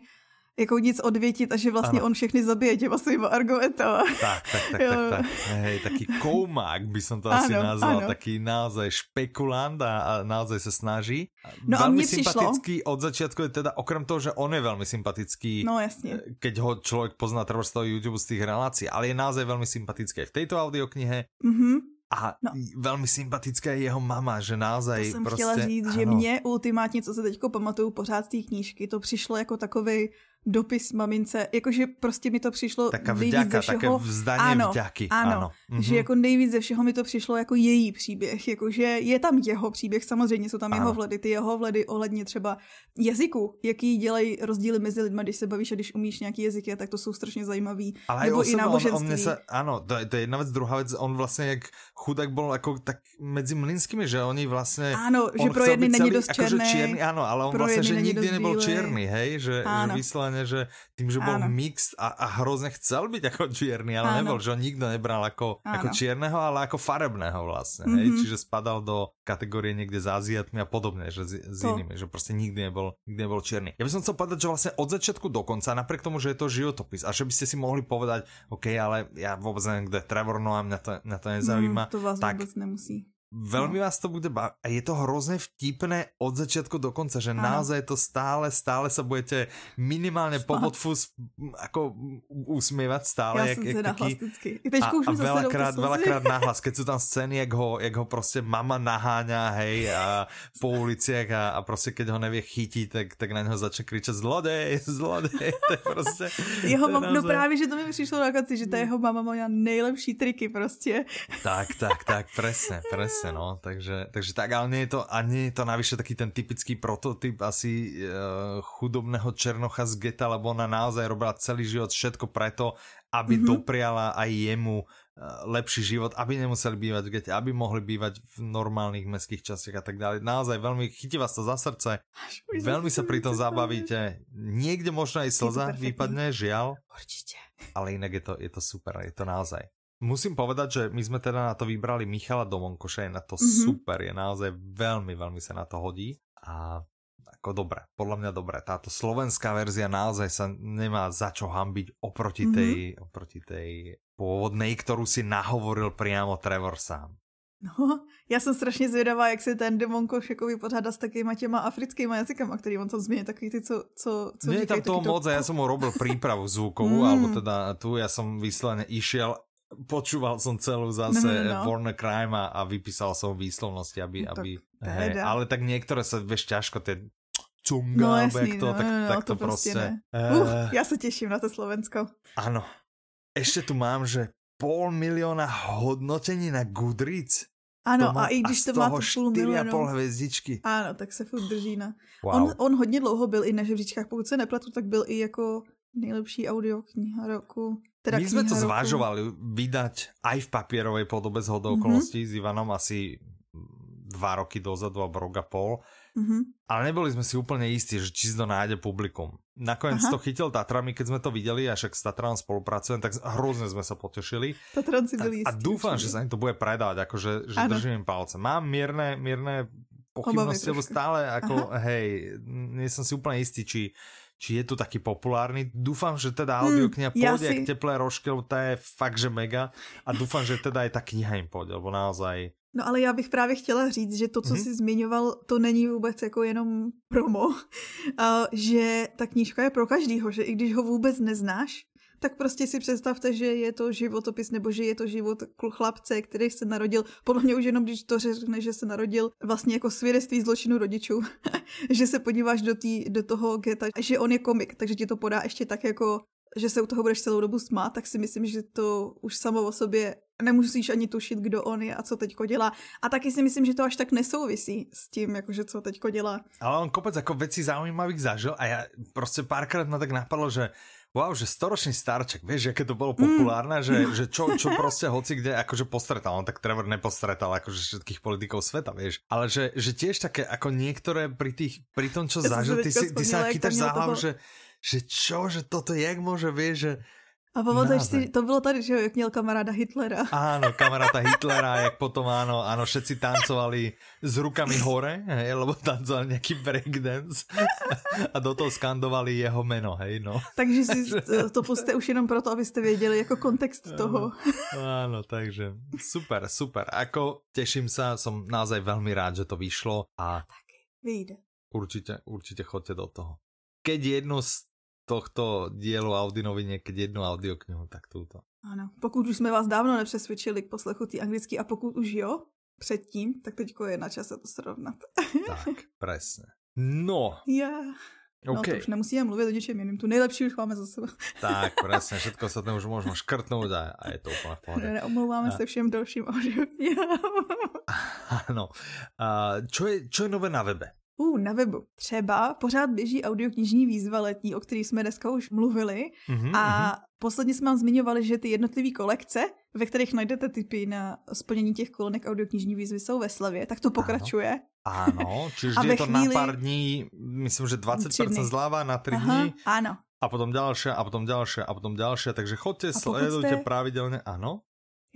jako nic odvětit a že vlastně ano. on všechny zabije těma svýma argumentama. Tak, tak, tak, tak, tak. Hej, taký koumák by som to ano, asi nazval, ano. taký naozaj špekulant a, a naozaj sa snaží. No veľmi a sympatický přišlo... od začiatku je teda, okrem toho, že on je veľmi sympatický, no, jasně. Eh, keď ho človek pozná treba z toho YouTube z tých relácií, ale je naozaj veľmi sympatický v tejto audioknihe. Mhm. A no. velmi sympatická je jeho mama, že naozaj to jsem prostě... chtěla říct, ano. že mě ultimátně, co se teďko pamatuju pořád z té knížky, to přišlo jako takový dopis mamince, jakože prostě mi to přišlo Taká nejvíc ze všeho. Také vzdaně ano, vďaky. Ano, ano. Mm-hmm. že jako nejvíc ze všeho mi to přišlo jako její příběh, jakože je tam jeho příběh, samozřejmě jsou tam ano. jeho vledy, ty jeho vledy ohledně třeba jazyku, jaký dělají rozdíly mezi lidmi, když se bavíš a když umíš nějaký jazyky, tak to jsou strašně zajímavý. Ale Nebo i náboženství. On, on se, ano, to, to je jedna věc, druhá věc, on vlastně jak chudák byl jako tak mezi mlinskými, že oni vlastně... Ano, že pro jedny není dost černý. černý. Ano, ale on vlastně, že nikdy nebyl černý, hej, že, že vysleně, že tým, že bol mixed a, a hrozne chcel byť ako čierny, ale Áno. nebol, že ho nikto nebral ako, ako čierneho, ale ako farebného vlastne, mm -hmm. hej? Mhm. čiže spadal do kategórie niekde s Aziatmi a podobne, že s, s inými, že prostě nikdy nebol, nikdy nebol čierny. Ja by som chcel povedať, že vlastne od začiatku do konca, napriek tomu, že je to životopis a že by ste si mohli povedať, OK, ale ja vôbec neviem, kde je Trevor Noah, mňa to, mňa to nezaujíma. Mm, to vás tak, vôbec nemusí Veľmi no. vás to bude baviť a je to hrozne vtipné od začiatku do konca, že ano. naozaj to stále, stále sa budete minimálne po podfus ako usmievať stále. Ja jak, som jak taký... a, a veľakrát, veľakrát nahlas, keď sú tam scény, jak ho, jak ho prostě mama naháňa, hej, a po uliciach a, a prostě keď ho nevie chytiť, tak, tak na něho začne kričet zlodej, zlodej, to je prostě... jeho mam, no právě, že to mi přišlo na konci, že ta jeho mama má nejlepší triky prostě. Tak, tak, tak, presne, presne Presne, no, takže, takže tak, ale nie je to, a nie je to navyše taký ten typický prototyp asi uh, chudobného Černocha z geta, lebo ona naozaj robila celý život všetko preto, aby mm -hmm. dopriala aj jemu uh, lepší život, aby nemuseli bývať v gete, aby mohli bývať v normálnych mestských častiach a tak dále. Naozaj veľmi chytí vás to za srdce, veľmi sa pri tom zabavíte. Niekde možno aj slza vypadne, žiaľ. Určite. Ale inak je to, je to super, je to naozaj. Musím povedať, že my sme teda na to vybrali Michala Domonkoša, je na to mm -hmm. super, je naozaj veľmi, veľmi sa na to hodí a ako dobré, podľa mňa dobré. Táto slovenská verzia naozaj sa nemá za čo hambiť oproti mm -hmm. tej, oproti tej pôvodnej, ktorú si nahovoril priamo Trevor sám. No, já jsem strašně zvědavá, jak se ten Demonkoš jako vypořádá s takýma těma africkýma jazykama, který on tam změní, takový ty, co, co, co je tam toho moc, to... já jsem mu robil prípravu zvukovou, mm. alebo teda tu, já jsem vysleně išiel počúval som celú zase no, no, no. Born a Crime a, a vypísal som výslovnosti, aby, no, aby hej, ale tak niektoré sa vieš ťažko tie cunga, no, jasný, to, no, tak, no, no, tak to, to prostě. prostě uh, uh, já se těším na to Slovensko. Ano. Ešte tu mám, že pol milióna hodnotení na Goodreads. Ano, a i když to má to půl milionu. pol hvězdičky. Ano, tak se furt drží na... Wow. On, on hodně dlouho byl i na žebříčkách, pokud se nepletu, tak byl i jako nejlepší audiokniha roku. Teda My sme to zvážovali vydať aj v papierovej podobe z hodou mm -hmm. s Ivanom asi dva roky dozadu alebo rok a pol. Mm -hmm. Ale neboli sme si úplne istí, že či to nájde publikum. Nakoniec Aha. to chytil Tatrami, keď sme to videli, a však s Tatram spolupracujem, tak hrozne sme sa potešili. Tatranci byli A, a dúfam, že sa im to bude predávať, akože že držím im palce. Mám mierne, mierne pochybnosti, lebo stále ako, Aha. hej, nie som si úplne istý, či či je tu taký populárny. Dúfam, že teda audiokniha hmm, pôjde jak teplé rožky, lebo to je fakt, že mega. A dúfam, že teda aj ta kniha im pôjde, lebo naozaj... No ale já bych právě chtěla říct, že to, co mm-hmm. jsi zmiňoval, to není vůbec jako jenom promo. A, že ta knížka je pro každýho, že i když ho vůbec neznáš, tak prostě si představte, že je to životopis nebo že je to život chlapce, který se narodil, podle mě už jenom když to řekne, že se narodil vlastně jako svědectví zločinu rodičů, že se podíváš do, tý, do toho geta, že on je komik, takže ti to podá ještě tak jako že se u toho budeš celou dobu smát, tak si myslím, že to už samo o sobě nemusíš ani tušit, kdo on je a co teďko dělá. A taky si myslím, že to až tak nesouvisí s tím, jakože co teďko dělá. Ale on kopec jako věcí zaujímavých zažil a já prostě párkrát na tak napadlo, že wow, že storočný starček, vieš, aké to bolo populárne, mm. že, že čo, čo proste hoci kde akože postretal, on tak Trevor nepostretal akože všetkých politikov sveta, vieš, ale že, že tiež také ako niektoré pri tých, pri tom, čo ja zažil, ty, si, ty sa chytáš za hlavu, toho... že, že čo, že toto jak môže, vieš, že A pamatuješ si, to bylo tady, že jo, jak měl kamaráda Hitlera. Áno, kamaráda Hitlera, jak potom áno, áno, všetci tancovali s rukami hore, hej, lebo tancovali nejaký breakdance a do toho skandovali jeho meno, hej, no. Takže si to puste už jenom proto, abyste věděli jako kontext toho. Áno, takže super, super. Ako teším sa, som naozaj veľmi rád, že to vyšlo a... Taky, vyjde. Určite, určite chodte do toho. Keď jednu z tohto dielu Audinovi někdy jednu audioknihu, tak tuto. Ano, pokud už jsme vás dávno nepřesvědčili k poslechu té anglicky a pokud už jo, předtím, tak teďko je na čase to srovnat. tak, presne. No. Yeah. No okay. to už nemusíme mluvit o ničem jiným, tu nejlepší už máme za sebou. tak, presne, všetko sa tam už možno škrtnout a, a je to úplně v pohodě. Neomlouváme a... se všem dalším Ano. A čo, je, čo je nové na webe? Uh, na webu. Třeba pořád běží audioknižní výzva letní, o který jsme dneska už mluvili. Mm-hmm, a mm-hmm. posledně jsme vám zmiňovali, že ty jednotlivé kolekce, ve kterých najdete typy na splnění těch kolonek audioknižní výzvy, jsou ve slavě. Tak to pokračuje. Ano, čiže je to chvíli... na pár dní, myslím, že 20% zláva na 3 Aha, dní. Ano. A potom další, a potom další, a potom další. Takže chodte, sledujte jste... pravidelně, ano.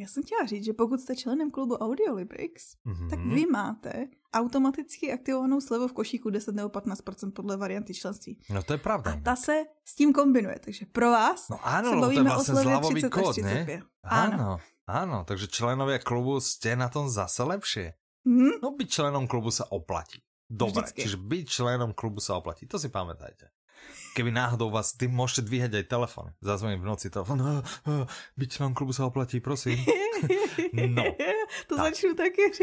Já jsem chtěla říct, že pokud jste členem klubu Audiolibrix, mm-hmm. tak vy máte automaticky aktivovanou slevu v košíku 10 nebo 15% podle varianty členství. No to je pravda. A ta se s tím kombinuje, takže pro vás no ano, se bavíme to je vlastně o slevě 30 kód, ne? Ano. ano. Ano, takže členové klubu jste na tom zase lepší. Mm-hmm. No byť členom klubu se oplatí. Vždycky. čiže byť členom klubu sa oplatí. To si pamätajte keby náhodou vás, ty môžete dvíhať aj telefon. Zazvoním v noci telefon, no, no, byť člen klubu sa oplatí, prosím. No. To tak. začnu taky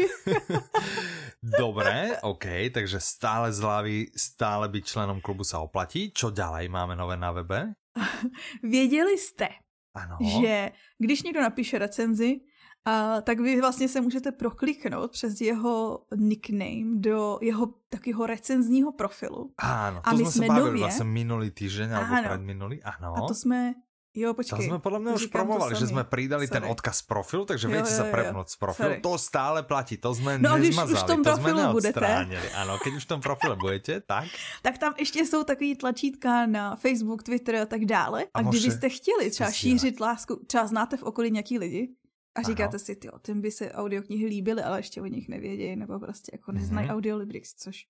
Dobre, OK, takže stále zľavy, stále byť členom klubu sa oplatí. Čo ďalej máme nové na webe? Věděli jste, ano. že když někdo napíše recenzi, a tak vy vlastně se můžete prokliknout přes jeho nickname do jeho takového recenzního profilu. Ano, to a my jsme, se bavili vlastně minulý týden, nebo předminulý, ano. A to jsme Jo, počkej. To jsme podle mě už promovali, že jsme přidali ten odkaz profilu, takže jo, viete sa prepnout z profilu. Sorry. To stále platí, to jsme no, nezmazali, už v tom to jsme neodstránili. Budete. Ano, keď už v tom profilu budete, tak? tak tam ještě jsou takový tlačítka na Facebook, Twitter a tak dále. A, a kdybyste chtěli třeba šířit lásku, třeba znáte v okolí nějaký lidi, a říkáte ano. si, ty, tím by se audioknihy líbily, ale ještě o nich nevědějí, nebo prostě jako neznají mm-hmm. audiolibrix, což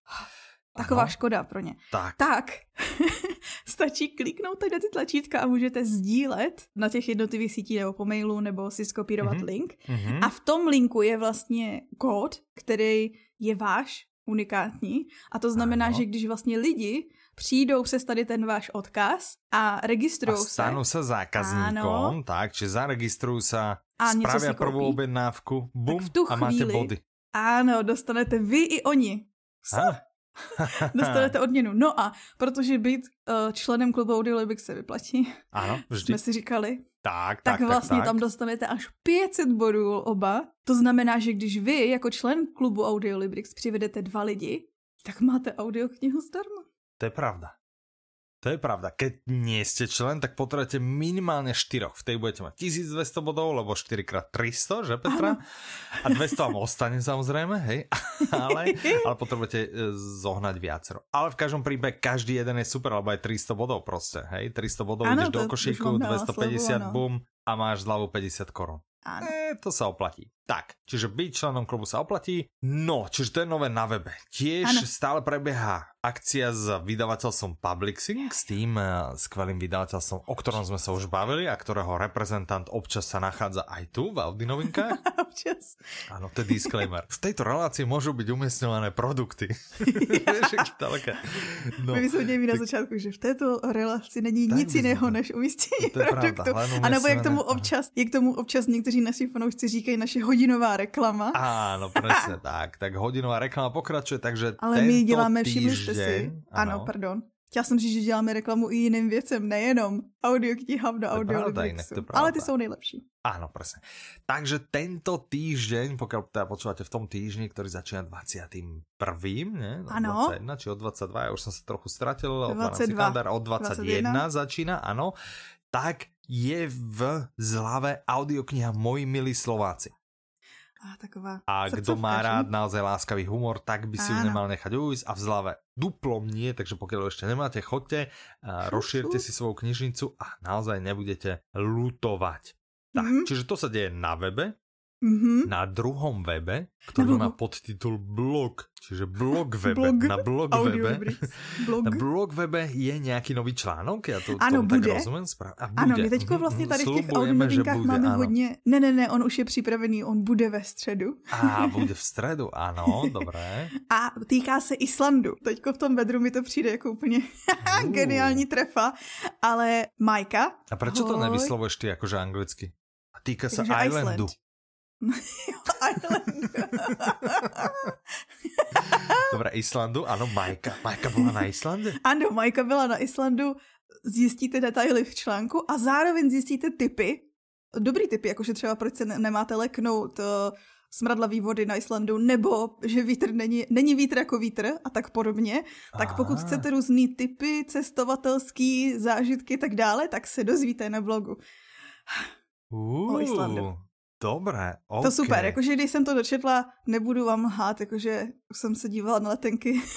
taková ano. škoda pro ně. Tak. Tak, stačí kliknout tady na ty tlačítka a můžete sdílet na těch jednotlivých sítích nebo po mailu, nebo si skopírovat mm-hmm. link. Mm-hmm. A v tom linku je vlastně kód, který je váš, unikátní. A to znamená, ano. že když vlastně lidi přijdou přes tady ten váš odkaz a registrují se. Stanou se zákazníkom, tak, či zaregistrují se, spravia prvú objednávku, bum, a máte body. Ano, dostanete vy i oni. dostanete odměnu. No a protože být uh, členem klubu Audiolibik se vyplatí, ano, vždy. jsme si říkali, tak, tak, tak vlastně tak, tam dostanete až 500 bodů oba. To znamená, že když vy jako člen klubu Audiolibrix přivedete dva lidi, tak máte audioknihu zdarma. To je pravda. To je pravda. Keď nie ste člen, tak potrebujete minimálne 4. V tej budete mať 1200 bodov, lebo 4 x 300, že Petra? Ano. A 200 vám ostane samozrejme, hej? Ale, ale potrebujete e, zohnať viacero. Ale v každom prípade každý jeden je super, lebo aj 300 bodov proste, hej? 300 bodov ano, ideš do košíku, 250 bum a máš zľavu 50 korun. Áno. E, to sa oplatí. Tak, čiže byť členom klubu sa oplatí. No, čiže to je nové na webe. Tiež ano. stále prebieha akcia s vydavateľstvom Publixing, s tým uh, skvelým vydavateľstvom, o ktorom sme sa už bavili a ktorého reprezentant občas sa nachádza aj tu v Audi novinkách. občas. Áno, to je disclaimer. V tejto relácii môžu byť umiestňované produkty. no. My jsme měli na začátku, že v této relaci není nic jiného než umístění produktu. A nebo jak tomu občas, jak tomu občas někteří naši fanoušci říkají naše hodinová reklama. Áno, presne tak. Tak hodinová reklama pokračuje, takže Ale my děláme, všimli jste si, ano, ano pardon, Chtěla jsem říct, že děláme reklamu i jiným věcem, nejenom audioknihám do audio Ale ty jsou nejlepší. Áno, presne. Takže tento týždeň, pokiaľ teda počúvate v tom týždni, ktorý začína 21. Ne? Ano. 21, či od 22, ja už som sa trochu stratil, 22. Kalendár, od 21, 21 začína, áno. Tak je v zlave audiokniha Moji milí Slováci. A, taková a kdo má rád naozaj láskavý humor, tak by si ju nemal nechať ujsť a v zlave duplom nie, takže pokiaľ ešte nemáte, chodte, rozšírte si svoju knižnicu a naozaj nebudete lutovať. Tak, mm -hmm. čiže to sa deje na webe, Mm-hmm. Na druhom webe, ktorý má podtitul blog, čiže blog webe, blog. na blog webe. Blog. Na blog webe je nejaký nový článok? Ja to, ano, bude. tak rozumím správně. Ano, my teďko mhm, vlastně tady v těch audionovinkách máme ano. hodně... Ne, ne, ne, on už je připravený, on bude ve středu. A bude v středu, ano, dobré. A týká se Islandu. Teďko v tom bedru mi to přijde jako úplně geniální trefa, ale Majka... A proč to nevyslovuješ ty jakože anglicky? A týká se Islandu. Iceland. Dobre, Islandu, ano, Majka. Majka byla na Islandu? Ano, Majka byla na Islandu, zjistíte detaily v článku a zároveň zjistíte typy, dobrý typy, jakože třeba proč se nemáte leknout uh, smradlavý vody na Islandu, nebo že vítr není, není vítr jako vítr a tak podobně, tak pokud Aha. chcete různý typy, cestovatelský zážitky tak dále, tak se dozvíte na blogu. Uh. O Islandu. Dobré, okay. To super, jakože když jsem to dočetla, nebudu vám lhát, jakože už jsem se dívala na letenky.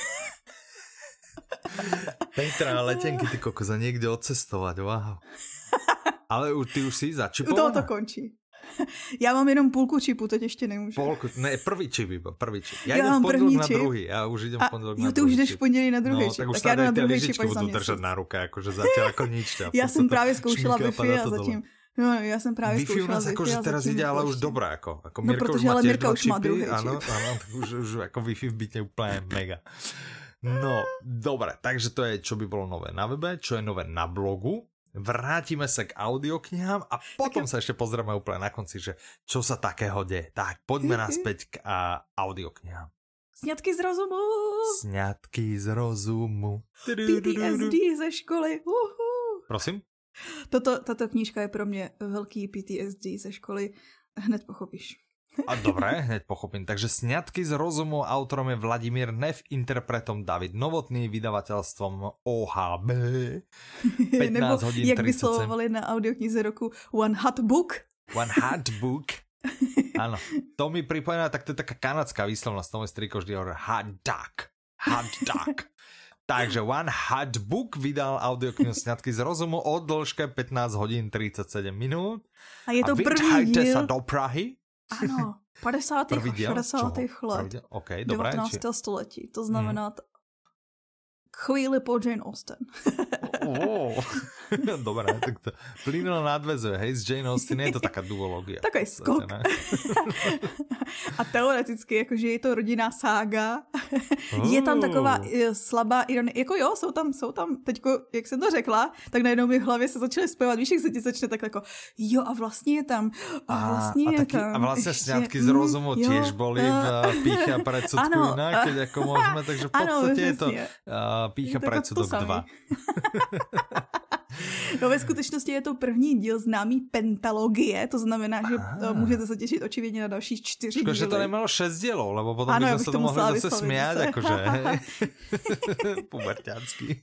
Petra, letenky, ty koko, za někde odcestovat, wow. Ale ty už jsi začipovaná? To to končí. Já mám jenom půlku čipu, teď ještě nemůžu. Půlku, ne, první čip iba, první čip. Já, já v pondělí na druhý, já už jdem v pondělí na druhý. ty už jdeš v pondělí na druhý no, čip, tak, už tak já jdu na druhý čip budu držet na ruce, jakože zatím jako nič. Já jsem právě zkoušela Wi-Fi a zatím, No, já jsem právě Wi-Fi u nás jako, že teraz ide ale už dobré, jako, jako no, Mirko protože už má ale Mirka už má druhý ano, ano, tak už, už jako Wi-Fi v bytě úplně mega. No, dobré, takže to je, čo by bylo nové na webe, čo je nové na blogu. Vrátíme se k audioknihám a potom sa ešte pozrieme úplne na konci, že čo sa takého deje. Tak, poďme naspäť k a, audioknihám. Sňatky z rozumu. Sňatky z rozumu. PTSD ze školy. Uhu. Prosím? Toto, tato knížka je pro mě velký PTSD ze školy. Hned pochopíš. A dobré, hned pochopím. Takže Sňatky z rozumu autorom je Vladimír Nev, interpretom David Novotný, vydavatelstvom OHB. 15 Nebo hodin jak vyslovovali na audioknize roku One Hot Book. One Hot Book. Áno, to mi pripomína, tak to je taká kanadská výslovnosť, to môj striko vždy hovorí hot duck. Hot duck. Takže One Hot Book vydal audioknihu Sňatky z rozumu o dĺžke 15 hodín 37 minút. A je to a první díl. sa do Prahy. Ano, 50. Prvý 60. let. Okay, 19. Či... století. To znamená hmm. chvíli po Jane Austen. oh, Dobré, tak to plynulo nadvezuje, hej, z Jane Austen je to taká duologia. Takový skok. A teoreticky, jakože je to rodinná sága, oh. je tam taková uh, slabá ironie, jako jo, jsou tam, jsou tam, teďko, jak jsem to řekla, tak najednou mi v hlavě se začaly zpěvat, víš, jak se ti začne tak jako, jo a vlastně je tam, a vlastně a, je taky, tam. A vlastně sňatky z rozumu mm, tiež boli v pícha predsudku ano, inak, keď ako môžeme, takže v podstate ano, je to uh, pícha predsudok 2. No ve skutečnosti je to první díl známý pentalogie, to znamená, že Aha. můžete se těšit očividně na další čtyři díly. že to nemalo šest dílů, lebo potom ano, bychom se to mohli zase smět, jakože, puberťácký.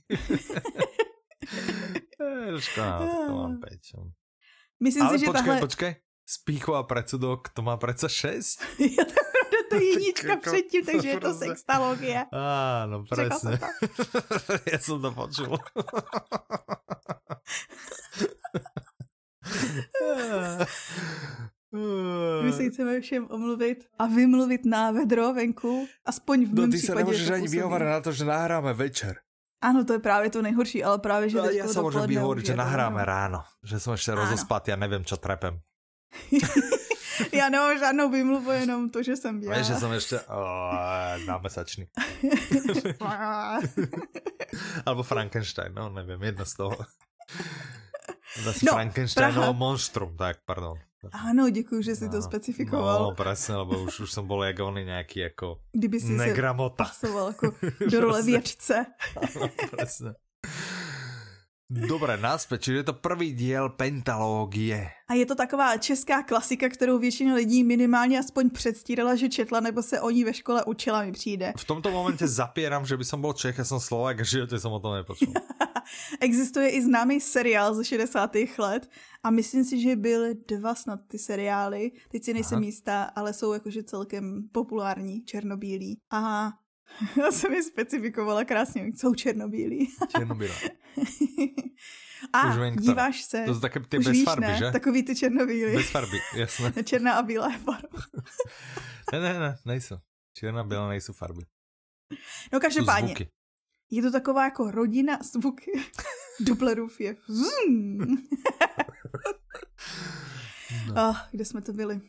Škoda, to mám pět. Myslím Ale si, že počkej, tahle... počkej, Spícho a predsudok, to má přece šest? to je jednička předtím, takže je to sextalogie. Áno, presne. ja som to počul. My se chceme všem omluvit a vymluvit na vedro venku, aspoň v No ty se nemůžeš ani vyhovárať na to, že nahráme večer. Ano, to je právě to nejhorší, ale právě, že no, Ja sa môžem vyhovoriť, že nahráme ráno. Že som ešte rozospatý a neviem, čo trepem. Já nemám žádnou vymluvu, jenom to, že jsem já. Víš, že jsem ještě oh, námesačný. Alebo Frankenstein, no nevím, jedno z toho. Zase no, Frankensteinovo monstrum, tak pardon. Ano, děkuji, že jsi no, to specifikoval. No, presne, lebo už, už jsem byl jak on nějaký jako Kdyby si negramota. se pasoval jako do role věčce. ano, presne. Dobré, naspäť, čiže je to prvý diel pentalógie. A je to taková česká klasika, kterou většina lidí minimálně aspoň předstírala, že četla, nebo se o ní ve škole učila, mi přijde. V tomto momentě zapírám, že by som bol Čech, ja som Slovák a životě som o tom nepočul. Existuje i známý seriál ze 60. let a myslím si, že byly dva snad ty seriály, teď si nejsem Aha. jistá, ale jsou jakože celkem populární, černobílí. A já jsem je specifikovala krásně, jsou černobílí. Černobílé. A díváš se. To jsou také ty bez víš, farby, ne? že? Takový ty černobílí. Bez farby, jasné. Černá a bílá farba. ne, ne, ne, nejsou. Černá a bílá nejsou farby. No každopádně. Je to taková jako rodina zvuky. Dublerův je. no. oh, kde jsme to byli?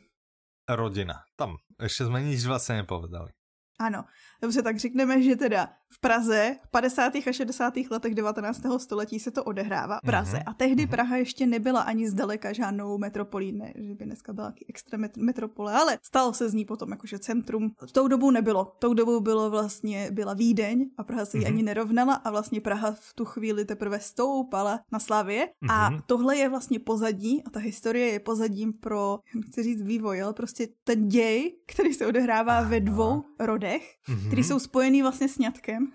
Rodina. Tam. Ještě jsme nic vlastně nepovedali. Ano, dobře, tak řekneme, že teda v Praze v 50. a 60. letech 19. století se to odehrává v Praze mm-hmm. a tehdy mm-hmm. Praha ještě nebyla ani zdaleka žádnou metropolí, ne, že by dneska byla extra metropole, ale stalo se z ní potom jakože centrum. Tou dobou nebylo. Tou dobou bylo vlastně, byla Vídeň a Praha se mm-hmm. ani nerovnala a vlastně Praha v tu chvíli teprve stoupala na slavě mm-hmm. a mhm. tohle je vlastně pozadí a ta historie je pozadím pro, nechci říct vývoj, ale prostě ten děj, který se odehrává ve dvou rodech, mm-hmm. Který jsou spojený vlastně s ňatkem.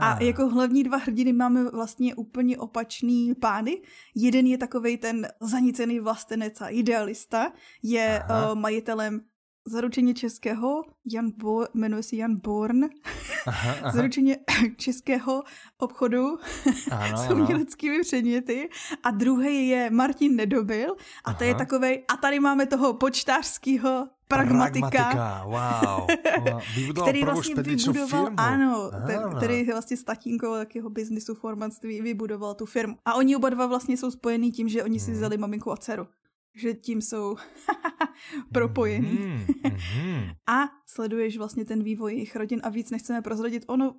A jako hlavní dva hrdiny máme vlastně úplně opačný pány. Jeden je takovej ten zanicený vlastenec a idealista, je uh, majitelem zaručeně českého, Jan Bo, jmenuje se Jan Born, aha, aha. zaručeně českého obchodu ano, s uměleckými předměty a druhý je Martin Nedobil a aha. to je takovej, a tady máme toho počtářského pragmatika. pragmatika wow. Vybudoval který vlastně vybudoval, firmu. ano, ano, který vlastně s tatínkou takého biznisu formanství vybudoval tu firmu. A oni oba dva vlastně jsou spojení tím, že oni si hmm. vzali maminku a dceru. Že tím jsou propojení. Mm, mm. a sleduješ vlastně ten vývoj jejich rodin a víc nechceme prozradit. Ono,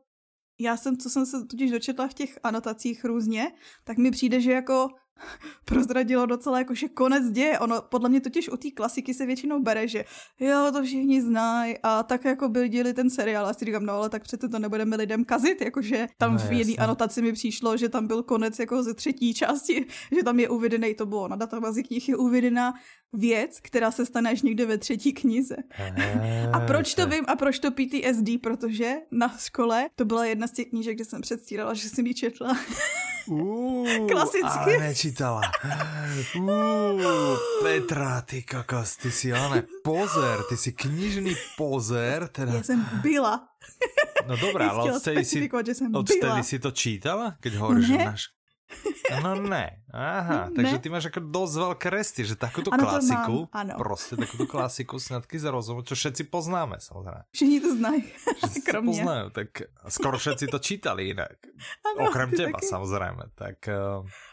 já jsem, co jsem se totiž dočetla v těch anotacích různě, tak mi přijde, že jako prozradilo docela jako, že konec děje. Ono podle mě totiž u té klasiky se většinou bere, že jo, to všichni znají a tak jako byl děli ten seriál a si říkám, no ale tak přece to nebudeme lidem kazit, jakože tam no, v jedné anotaci mi přišlo, že tam byl konec jako ze třetí části, že tam je uvedený, to bylo na databázi knih je uvedená věc, která se stane až někde ve třetí knize. a proč to vím a proč to PTSD, protože na škole to byla jedna z těch knížek, kde jsem předstírala, že jsem ji četla. Uh, Klasicky. Ale nečítala. Uh, Petra, ty kokos, ty si ale pozer, ty si knižný pozer. Teda... Já jsem byla. No dobrá, ale odtedy si, odtedy si to čítala? Keď hovoríš, že náš No ne. Aha, takže ne? ty máš jako dost velké resty, že takovou klasiku, ano. prostě takovou klasiku snadky za rozum, čo všetci poznáme samozřejmě. Všichni to znají, kromě. poznají, tak skoro všetci to čítali jinak. Ano, Okrem těba taky. samozřejmě, tak eh,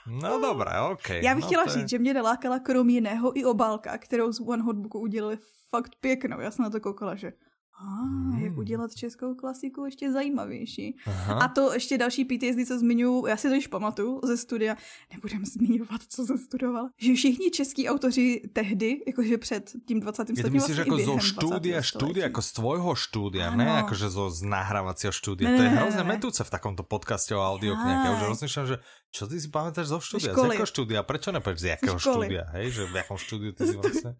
no dobré, ok. Já bych no, chtěla říct, je... že mě nalákala krom jiného i obálka, kterou z One Hotbooku udělali fakt pěknou. Já jsem na to koukala, že a, hmm. jak udělat českou klasiku ještě zajímavější. Aha. A to ještě další PTSD, co zmiňuji, já si to již pamatuju ze studia, nebudem zmiňovat, co jsem studovala, že všichni český autoři tehdy, jakože před tím 20. stoletím, myslíš vlastně jako zo štúdia, štúdia, jako z tvojho štúdia, ano. ne jakože zo z nahrávacího štúdia. Ne, to je hrozně metúce v takomto podcaste o audioknihe. Ja už rozmýšľam, že čo ty si pamätáš zo štúdia? Z jakého štúdia? Prečo nepovieš z jakého štúdia? Hej, že v jakom štúdiu ty si vlastne...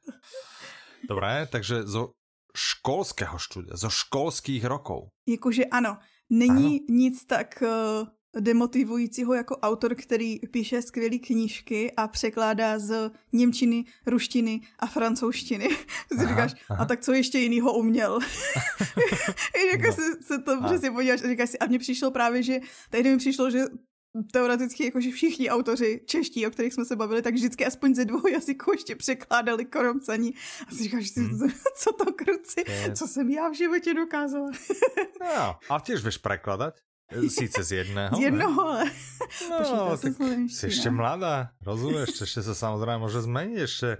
Dobre, takže zo školského štúdia, zo školských rokov. Jakože ano, není ano. nic tak uh, demotivujícího jako autor, který píše skvělé knížky a překládá z Němčiny, ruštiny a francouzštiny. Ty říkáš, aha. a tak co ještě jinýho uměl? jako no. se, se to přesně podíváš a říkáš si, a mně přišlo právě, že tady mi přišlo, že teoreticky jakože všichni autoři čeští, o kterých jsme se bavili, tak vždycky aspoň ze dvou jazyků ještě překládali koromcaní. A si říkáš, hmm. co to kruci, co jsem já v životě dokázala. no, a těž veš překládat? Sice z jedného. Z jednoho, ale... No, tak si ještě mladá, rozumíš, ještě se samozřejmě může změnit, ještě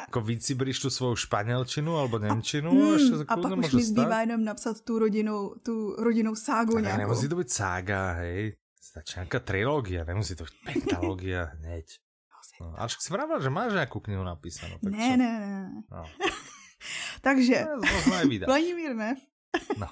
jako vycibriš tu svou španělčinu alebo němčinu hmm, a ještě se A pak už mi zbývá jenom napsat tu rodinou, tu rodinou ságu nějakou. Nemusí to být sága, hej. Stačí nějaká trilógia, nemusí to být pentalógia hneď. No, až si pravda, že máš nějakou knihu napísanou. Tak ne, ne, ne. No. Takže, no, Vladimír ne. no.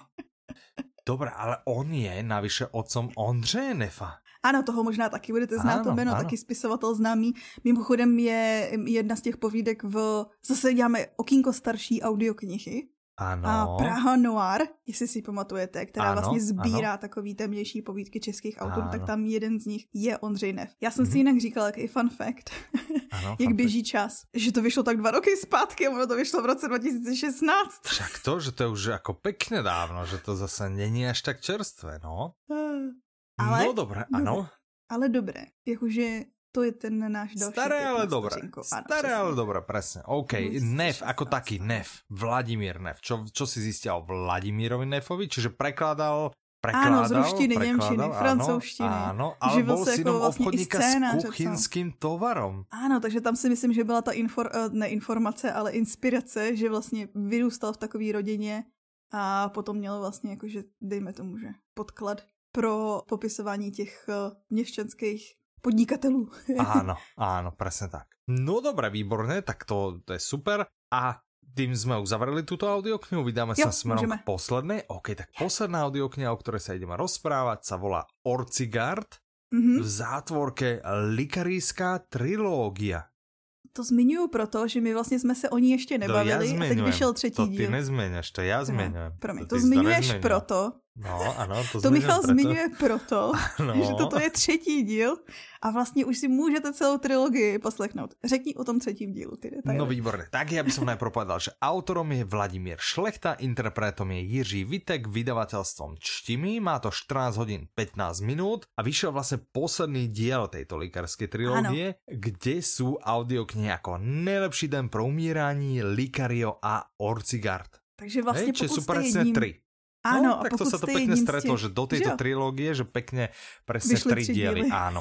Dobré, ale on je navyše otcom Ondřeje Nefa. Ano, toho možná taky budete znát ano, to jméno, ano. taky spisovatel známý. Mimochodem je jedna z těch povídek v... Zase děláme okýnko starší audioknihy. Ano. A Praha Noir, jestli si pamatujete, která ano, vlastně sbírá ano. takový temnější povídky českých autorů, tak tam jeden z nich je Ondřej Nev. Já jsem mm-hmm. si jinak říkala, jaký fun fact, ano, jak fun běží fact. čas, že to vyšlo tak dva roky zpátky, ono to vyšlo v roce 2016. Však to, že to je už jako pěkně dávno, že to zase není až tak čerstvé, no. Ale, no dobré, ano. Ale dobré, jakože to je ten náš další Staré, ale dobré. Staré, ale dobré, presne. OK, Nev ako taký, Nev. Vladimír Nev. Čo, čo si zistil o Vladimírovi Nefovi? Čiže prekladal Prekladal, áno, z ruštiny, nemčiny, francouzštiny. Áno, ale Živil bol synom jako obchodníka s kuchynským tovarom. Áno, takže tam si myslím, že byla ta infor, eh, ne informace, ale inspirace, že vlastně vyrůstal v takové rodině a potom měl vlastně jakože, dejme tomu, že podklad pro popisování těch eh, měšťanských podnikatelů. áno, áno, presne tak. No dobré, výborné, tak to, to je super. A tým sme uzavreli túto audioknihu, vydáme jo, sa smerom môžeme. k poslednej. OK, tak posledná audiokniha, o ktorej sa ideme rozprávať, sa volá Orcigard mm-hmm. v zátvorke Likarijská trilógia to zmiňuju proto, že my vlastně jsme se o ní ještě nebavili no, a teď vyšel třetí to díl. To ty nezmiňuješ, to já zmiňujem. Promiň, to, to zmiňuješ proto, No, ano, to, to Michal proto. zmiňuje proto, ano. že toto je třetí díl a vlastně už si můžete celou trilogii poslechnout. Řekni o tom třetím dílu ty detaily. No výborně. Tak já bych najprv povedal, že autorom je Vladimír Šlechta, interpretom je Jiří Vitek, vydavatelstvom Čtimi, má to 14 hodin 15 minut a vyšel vlastně posledný díl této likárské trilogie, ano. kde jsou audioknihy jako Nejlepší den pro umírání, Likario a Orcigard. Takže vlastně Hej, pokud jste jedním... Áno, no, tak to sa to pekne stretlo, že do tejto že trilógie, že pekne presne Vyšli tri diely. Áno.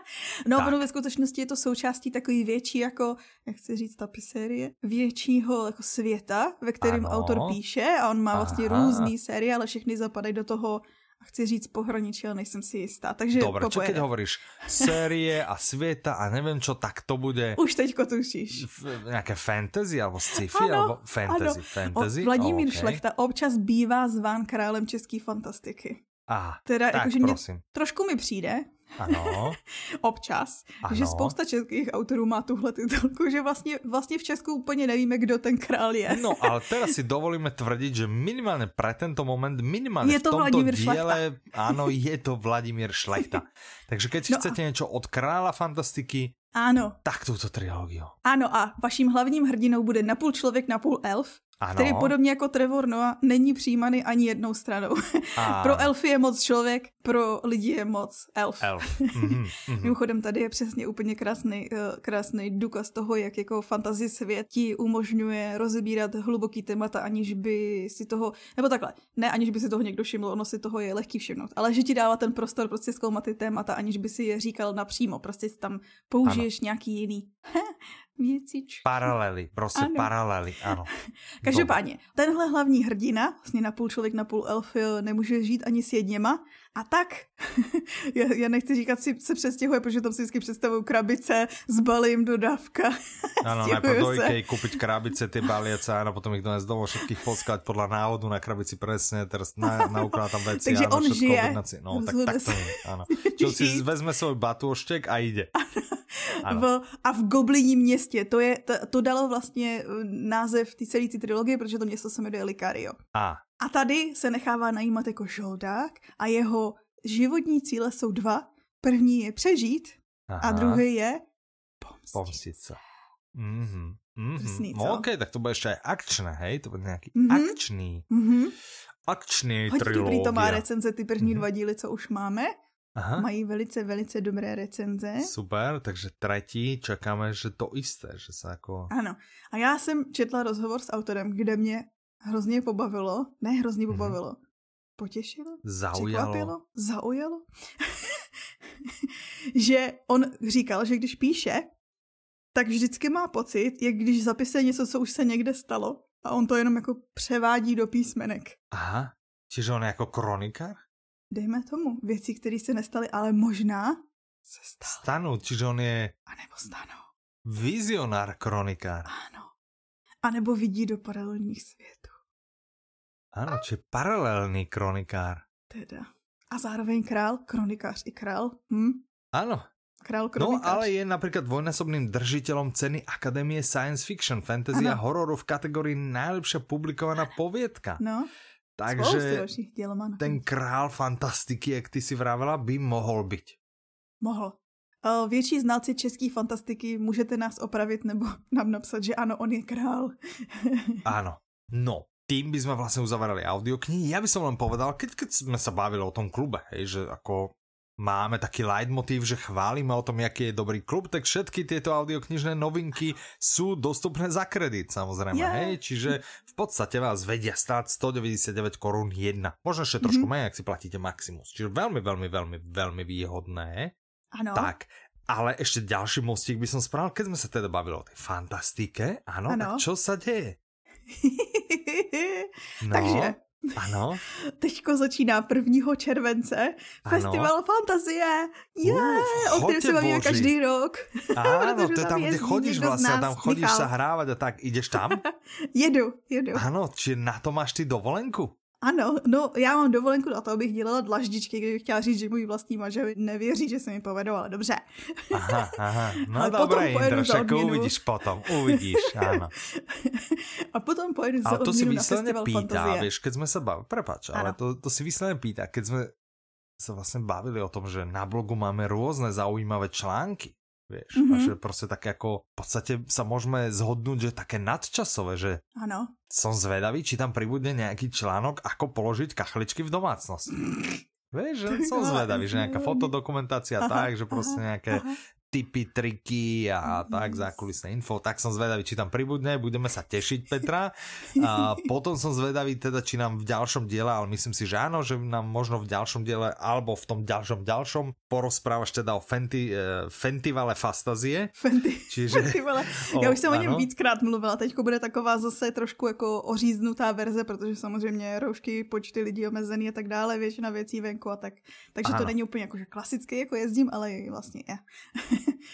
no, ono ve skutečnosti je to součástí takový větší, jako, jak chci říct, tapisérie, většího jako světa, ve kterém ano. autor píše a on má vlastně Aha. různý série, ale všechny zapadají do toho chci říct pohraničí, ale nejsem si jistá. Takže Dobre, čo keď hovoríš série a světa a nevím čo, tak to bude... Už teďko tušíš. Nějaké fantasy alebo sci-fi, ano, alebo fantasy, ano. fantasy. O, Vladimír oh, okay. Šlechta občas bývá zván králem české fantastiky. A, teda, tak, jakože mě, trošku mi přijde, ano. Občas. Ano. Že spousta českých autorů má tuhle titulku, že vlastně, vlastně v Česku úplně nevíme, kdo ten král je. No, ale teraz si dovolíme tvrdit, že minimálně pro tento moment, minimálně je to v tomto Vladimír díle, ano, je to Vladimír Šlechta. Takže keď no chcete a... něco od krála fantastiky, ano. Tak tuto trilogii. Ano a vaším hlavním hrdinou bude napůl člověk, napůl elf. Ano. který podobně jako Trevor Noah není přijímaný ani jednou stranou. A... pro elfy je moc člověk, pro lidi je moc elf. elf. Mm-hmm, mm-hmm. Mimochodem tady je přesně úplně krásný, uh, krásný důkaz toho, jak jako fantasy svět ti umožňuje rozebírat hluboký témata, aniž by si toho, nebo takhle, ne aniž by si toho někdo všiml, ono si toho je lehký všimnout, ale že ti dává ten prostor prostě zkoumat ty témata, aniž by si je říkal napřímo, prostě si tam použiješ ano. nějaký jiný věcičky. Paralely, prostě ano. paralely, ano. Každopádně, tenhle hlavní hrdina, vlastně napůl člověk, napůl elf, nemůže žít ani s jedněma. A tak, já, já nechci říkat si, se přestěhuje, protože tam si vždycky představuju krabice, zbalím dodávka. Ano, najprv do Ikei kúpiť krabice, ty baliece a potom ich dones domov všetkých poskať podľa návodu na krabici presne, teraz na, naukladá tam veci. Takže áno, on žije. No, tak, tak to je, áno. Čo si vezme svoj batôštek a ide. v, a v Gobliním městě. To, je, to, to dalo vlastně eh, název té celé trilogie, protože to město se jmenuje Likario. A. a tady se nechává najímat jako žoldák a jeho životní cíle jsou dva. První je přežít Aha. a druhý je pomstit. Pomstit se. Mm-hmm. Mm-hmm. no, OK, tak to bude ještě akčné, hej? To bude nějaký mm-hmm. akčný. Mm-hmm. Hodně trilogie. dobrý to má recenze, ty první mm-hmm. dva díly, co už máme. Aha. Mají velice, velice dobré recenze. Super, takže třetí čekáme, že to jisté, že se jako... Ano. A já jsem četla rozhovor s autorem, kde mě hrozně pobavilo, ne hrozně mhm. pobavilo, mm. potěšilo, zaujalo, překvapilo, zaujalo, že on říkal, že když píše, tak vždycky má pocit, jak když zapisuje něco, co už se někde stalo a on to jenom jako převádí do písmenek. Aha, čiže on je jako kronikár? dejme tomu, věci, které se nestaly, ale možná se staly. Stanou, čiže on je... A nebo stanou. Vizionár, kronikár. Ano. A nebo vidí do paralelních světů. Ano, či paralelný kronikár. Teda. A zároveň král, kronikář i král. Hm? Áno. Král kronikář. No ale je napríklad dvojnásobným držiteľom ceny Akadémie Science Fiction, Fantasy ano. a hororu v kategorii najlepšia publikovaná poviedka. No. Takže ten král fantastiky, jak ty si vravela, by mohl být. Mohl. Větší znalci české fantastiky můžete nás opravit nebo nám napsat, že ano, on je král. ano. No, tým by sme vlastne uzavrali audioknihy. Ja by som len povedal, keď, keď sme sa bavili o tom klube, hej, že ako máme taký leitmotiv, že chválime o tom, jaký je dobrý klub, tak všetky tieto audioknižné novinky sú dostupné za kredit, samozrejme, yeah. hej, čiže v podstate vás vedia stáť 199 korún jedna. Možno ešte trošku mm -hmm. menej, ak si platíte Maximus. Čiže veľmi, veľmi, veľmi, veľmi výhodné. Ano. Tak, ale ešte ďalší mostík by som spravil, keď sme sa teda bavili o tej fantastike, ano, ano. tak čo sa deje? no. Takže ano. Teďko začíná 1. července ano. Festival Fantazie. Je, yeah, o kterém se bavíme každý rok. Ano, to je tam, kde chodíš vlastně, tam chodíš Michal. sa hrávať a tak. Ideš tam? jedu, jedu. Ano, či na to máš ty dovolenku? Ano, no já mám dovolenku na to, abych dělala dlaždičky, kdybych chtěla říct, že můj vlastní manžel nevěří, že se mi povedou, ale dobře. Aha, aha. No ale dobré, Indra, však uvidíš potom, uvidíš, ano. A potom pojedu za ale to si výsledně pýtá, fantazie. vieš, keď jsme se bavili, prepač, ale to, to si výsledně pýtá, keď jsme se vlastně bavili o tom, že na blogu máme různé zaujímavé články, Vieš, mm -hmm. a že prostě tak jako v podstatě sa môžeme zhodnúť, že také nadčasové, že ano. som zvedavý, či tam pribudne nejaký článok, ako položiť kachličky v domácnosti. Vieš, že som zvedavý, že nejaká fotodokumentácia tak, že prostě nejaké tipy, triky a tak, zákulisné info, tak som zvedavý, či tam pribudne, budeme sa tešiť, Petra. A potom som zvedavý teda, či nám v ďalšom diele, ale myslím si, že áno, že nám možno v ďalšom diele, alebo v tom ďalšom ďalšom porozprávaš teda o Fenty, uh, Fentivale Fastazie. Fenty, Čiže, Fentivale. Já už jsem o něm víckrát mluvila, teďko bude taková zase trošku jako oříznutá verze, protože samozřejmě roušky, počty lidí omezený a tak dále, většina věcí venku a tak. Takže ano. to není úplně jako že klasicky, jako jezdím, ale vlastně je.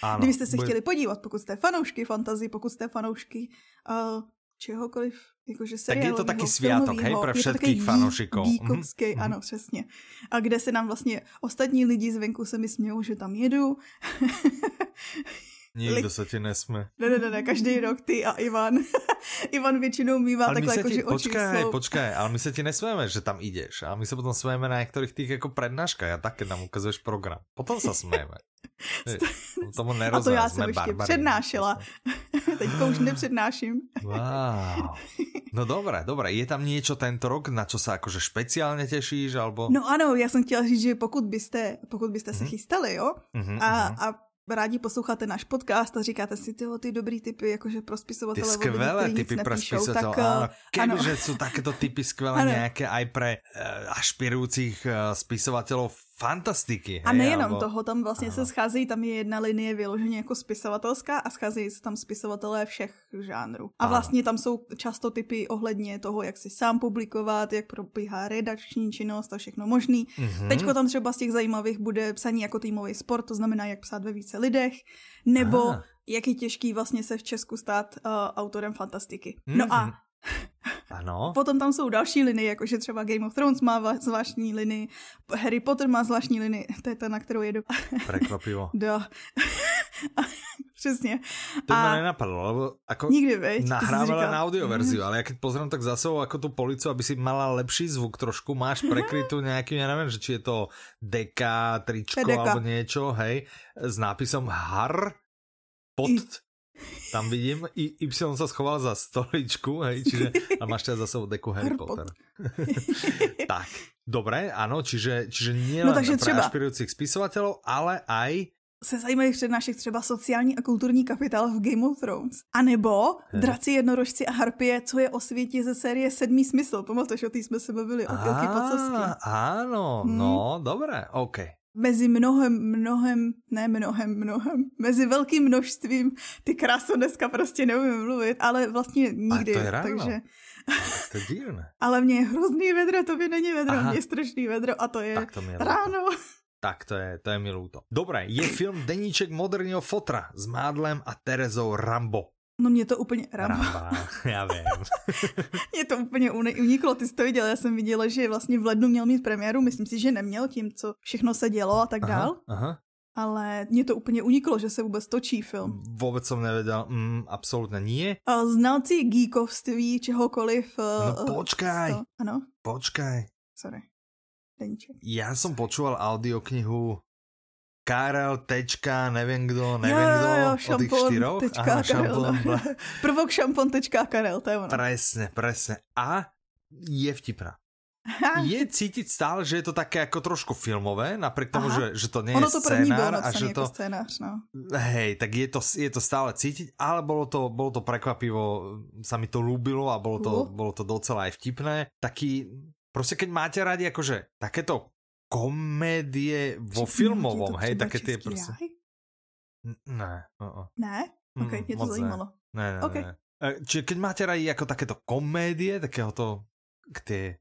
Ano, Kdybyste se bude... chtěli podívat, pokud jste fanoušky fantazy, pokud jste fanoušky uh, čehokoliv, jakože seriálu. Tak je to taky sviatok, hej, pro všetkých fanoušiků. Díkovský, mm-hmm. ano, přesně. A kde se nám vlastně ostatní lidi zvenku se mi smějou, že tam jedu. Nikdo se ti nesme. Ne, ne, ne, ne, každý rok ty a Ivan. Ivan většinou mývá ale takhle, jako, že počkaj, jsou... počkaj, ale my se ti nesmíme, že tam ideš. A my se potom smejeme na některých těch jako prednáškách. Já také nám ukazuješ program. Potom se smejeme. Tomu a to já jsem ještě barbarí. přednášela. Teďko už nepřednáším. Wow. No dobré, dobré. Je tam něco tento rok, na co se jakože speciálně těšíš? Alebo... No ano, já jsem chtěla říct, že pokud byste, pokud byste se mm-hmm. chystali, jo, mm-hmm, a, a rádi posloucháte náš podcast a říkáte si tyho, ty dobrý typy, jakože pro spisovatele. Ty skvělé typy pro spisovatele, tak, áno. Kebyže sú takéto typy skvělé nějaké aj pre uh, ašpirujúcich uh, spisovatelů fantastiky. A nejenom alebo... toho, tam vlastně Aha. se scházejí, tam je jedna linie vyloženě jako spisovatelská a scházejí se tam spisovatelé všech žánrů. A vlastně tam jsou často typy ohledně toho, jak si sám publikovat, jak probíhá redakční činnost a všechno možný. Mm-hmm. Teďko tam třeba z těch zajímavých bude psaní jako týmový sport, to znamená, jak psát ve více lidech, nebo Aha. jak je těžký vlastně se v Česku stát uh, autorem fantastiky. Mm-hmm. No a mhm. Ano. Potom tam jsou další linie, jakože třeba Game of Thrones má zvláštní linii, Harry Potter má zvláštní linii, to je ta, na kterou jedu. Prekvapivo. Do. Přesně. To a... mě nenapadlo, lebo ako Nikdy, veď? Nahrávala na audioverziu, mm. ale ja keď pozriem tak za sebou ako tú policu, aby si mala lepší zvuk trošku, máš prekrytú nejaký, ja neviem, že či je to deka, tričko Deka. alebo niečo, hej, s nápisom har pod tam vidím, I, Y sa schoval za stoličku, hej, čiže a máš teda za sebou deku Harry Potter. tak, dobré, ano, čiže, čiže nie no, takže pre třeba... ašpirujúcich spisovateľov, ale aj se zajímavých přednášek třeba sociální a kulturní kapitál v Game of Thrones. A nebo. Draci, jednorožci a harpie, co je o světě ze série Sedmý smysl. Pamatuješ, o té jsme se bavili, o Pilky Pacovský. Ano, hmm. no, dobré, OK mezi mnohem, mnohem, ne mnohem, mnohem, mezi velkým množstvím, ty krásu dneska prostě neumím mluvit, ale vlastně nikdy. A to je ráno. Takže... To je divné. ale mě je hrozný vedro, to by není vedro, Aha. mě je strašný vedro a to je tak to ráno. Tak to je, to je mi ľúto. Dobré, je film Deníček moderního fotra s Mádlem a Terezou Rambo. No mě to úplně... Ramba. Ramba, já vím. mě to úplně uniklo, ty jsi to viděl, já jsem viděla, že vlastně v lednu měl mít premiéru, myslím si, že neměl tím, co všechno se dělo a tak aha, dál. Aha. Ale mě to úplně uniklo, že se vůbec točí film. Vůbec jsem nevěděl, mm, absolutně nie. A znalci geekovství, čehokoliv. No uh, počkaj. To, ano? Počkaj. Sorry. Deníček. Já jsem počúval audioknihu Karel, tečka, nevím kdo, nevím jo, kdo, jo, šampon, o těch. Tečka, Aha, Karel, šampon, no. Prvok šampon, tečka, Karel, to je ono. Presne, presne. A je vtipná. je cítiť stále, že je to také jako trošku filmové, napriek tomu, že, že to nie ono je to scénár. a že to, scénář, no. Hej, tak je to, je to stále cítiť, ale bolo to, bolo to prekvapivo, sa mi to ľúbilo a bolo to, uh. bolo to docela aj vtipné. Taký, prostě keď máte radi akože takéto komédie vo filmovom, hej, také tie prostě... Ne. Ne? Ok, mm, mě to zajímalo. Ne, ne, okay. ne. E, čiže keď máte radi jako takéto komédie, takéhoto, kde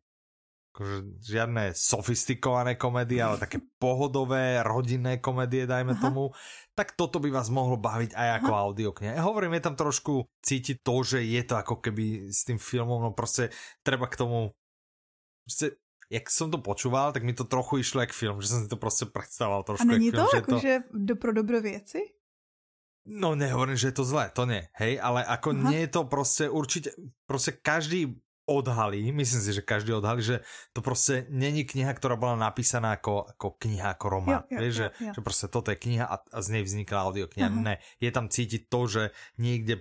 akože žiadne sofistikované komédie, ale také pohodové, rodinné komédie, dajme Aha. tomu, tak toto by vás mohlo baviť aj ako Aha. audiokniha. Ja hovorím, je tam trošku cítiť to, že je to ako keby s tým filmom, no prostě treba k tomu, jak jsem to počúval, tak mi to trochu išlo jak film, že jsem si to prostě představoval trošku A není jak to film, jako, že, to... do, pro dobro věci? No nehovorím, že je to zlé, to nie, hej, ale ako Aha. nie je to prostě určitě, prostě každý odhalí, myslím si, že každý odhalí, že to prostě není kniha, která byla napísaná jako, jako kniha, jako román. Jo, jo, Víš, jo, že, jo. že prostě toto je kniha a, a z něj vznikla audiokniha. Uh-huh. Ne, je tam cítit to, že někde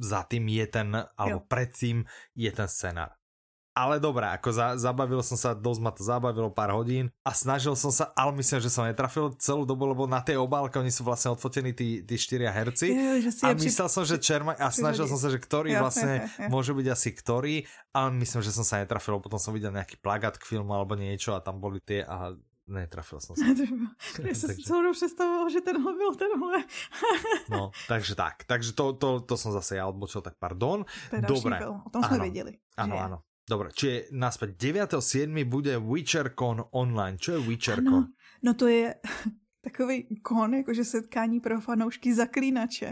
za tým je ten, alebo jo. predtým je ten scénar. Ale dobré, ako za, zabavil som sa, dosť ma to zabavilo pár hodín a snažil som sa, ale myslím, že som netrafil celú dobu, lebo na tej obálke oni sú vlastne odfotení tí, tí štyria herci. Jo, a myslel som, že Čerma, a snažil som sa, že ktorý jo, vlastne jo, jo. môže byť asi ktorý, ale myslím, že som sa netrafil, potom som videl nejaký plagát k filmu alebo niečo a tam boli tie a netrafil jsem se. Já jsem takže... celou představoval, že tenhle byl tenhle. no, takže tak. Takže to, to, to jsem zase já odbočil, tak pardon. To je Dobre. Film. O tom jsme věděli. Ano, ano. Dobre, čiže naspäť 9.7. bude WitcherCon online. Čo je WitcherCon? Ano, no to je takový kon, jakože setkání pro fanoušky zaklínače.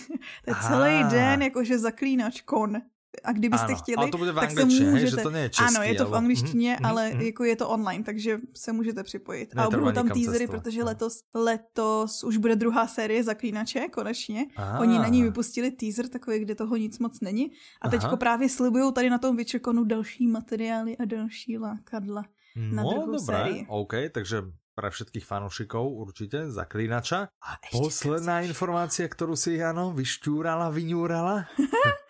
to je celý den, jakože zaklínač kon a kdybyste ano, chtěli, to bude v tak se můžete... Hej, že to je český, Ano, je to v angličtině, mm, ale mm, jako je to online, takže se můžete připojit. a budou tam teasery, protože no. letos, letos už bude druhá série Zaklínače, konečně. Aha. Oni na ní vypustili teaser, takový, kde toho nic moc není. A teďko právě slibují tady na tom Witcherconu další materiály a další lákadla no, na druhou dobré, sérii. OK, takže pre všetkých fanúšikov určite, zaklínača. A posledná informácia, ktorú si, ano, vyštúrala, vyňúrala.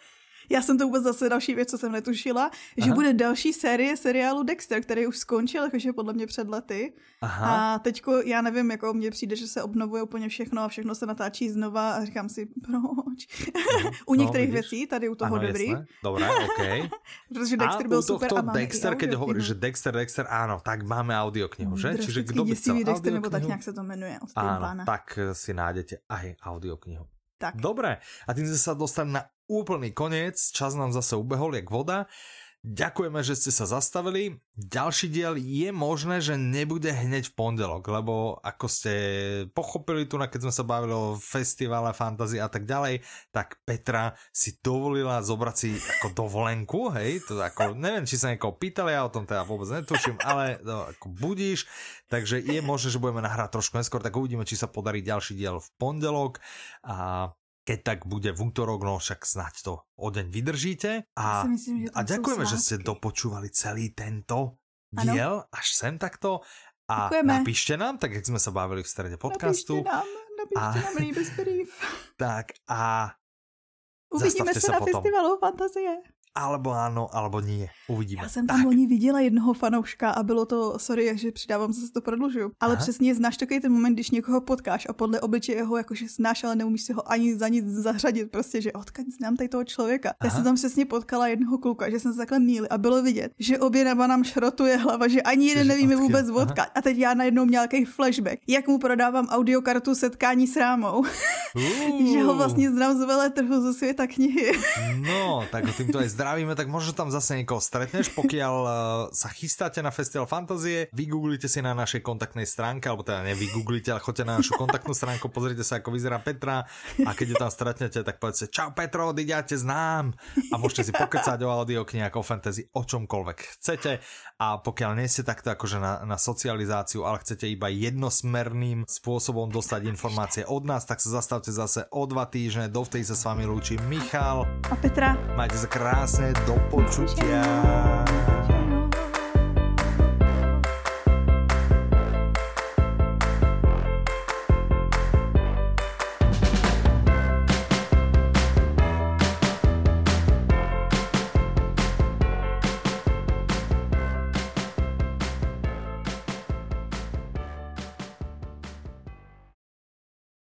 Já jsem to vůbec zase další věc, co jsem netušila, Aha. že bude další série seriálu Dexter, který už skončil, jakože podle mě před lety. Aha. A teďko, já nevím, jako mně přijde, že se obnovuje úplně všechno a všechno se natáčí znova a říkám si, proč? No, u některých no, věcí, tady u toho ano, dobrý. Jasné. Dobré, OK. Protože Dexter a byl super a máme Dexter, keď hovoríš, že Dexter, Dexter, áno, tak máme audioknihu, že? Čiže kdo by chcel Dexter, nebo tak nějak se to jmenuje od Áno, pána. tak si nájdete aj audioknihu. Tak. Dobre, a tým sme sa dostali na úplný koniec, čas nám zase ubehol jak voda. Ďakujeme, že ste sa zastavili. Ďalší diel je možné, že nebude hneď v pondelok, lebo ako ste pochopili tu, keď sme sa bavili o festivale fantasy a tak ďalej, tak Petra si dovolila zobrať si ako dovolenku, hej, to ako, neviem, či sa niekoho pýtali, ja o tom teda vôbec netuším, ale no, ako budíš, takže je možné, že budeme nahrať trošku neskôr, tak uvidíme, či sa podarí ďalší diel v pondelok. A keď tak bude v útorok, no však snať to o deň vydržíte. A, myslím, a ďakujeme, že ste dopočúvali celý tento diel ano. až sem takto. A Děkujeme. napíšte nám, tak jak jsme se bavili v strede podcastu. Napíšte nám, napíšte a, nám líbí Tak a Uvidíme se na potom. festivalu Fantazie alebo ano, alebo nie. Uvidíme. Já jsem tam tak. loni viděla jednoho fanouška a bylo to, sorry, že přidávám, zase to prodlužuju, ale Aha. přesně znáš takový ten moment, když někoho potkáš a podle obličeje ho jakože znáš, ale neumíš si ho ani za nic zařadit, prostě, že odkud znám tady toho člověka. Aha. Já jsem tam přesně potkala jednoho kluka, že jsme se takhle míli a bylo vidět, že obě naba nám šrotuje hlava, že ani jeden nevíme odkud. vůbec odkud. A teď já najednou měl nějaký flashback, jak mu prodávám audiokartu setkání s rámou. Že ho vlastně znám z veletrhu ze světa knihy. no, tak tím to je zdravíme, tak možno tam zase niekoho stretneš, pokiaľ uh, sa chystáte na Festival Fantazie, vygooglite si na našej kontaktnej stránke, alebo teda nevygooglite, ale choďte na našu kontaktnú stránku, pozrite sa, ako vyzerá Petra. A keď ju tam stretnete, tak povedzte čau Petro, ja ťa znám a môžete si pokecať o audioknihách, o fantasy, o čomkoľvek chcete. A pokiaľ nie ste takto akože na, na socializáciu, ale chcete iba jednosmerným spôsobom dostať informácie od nás, tak sa zastavte zase o dva týždne, dovtedy sa s vami lúči Michal. A Petra. Majte sa krásne, 햇빛에 덮어줄게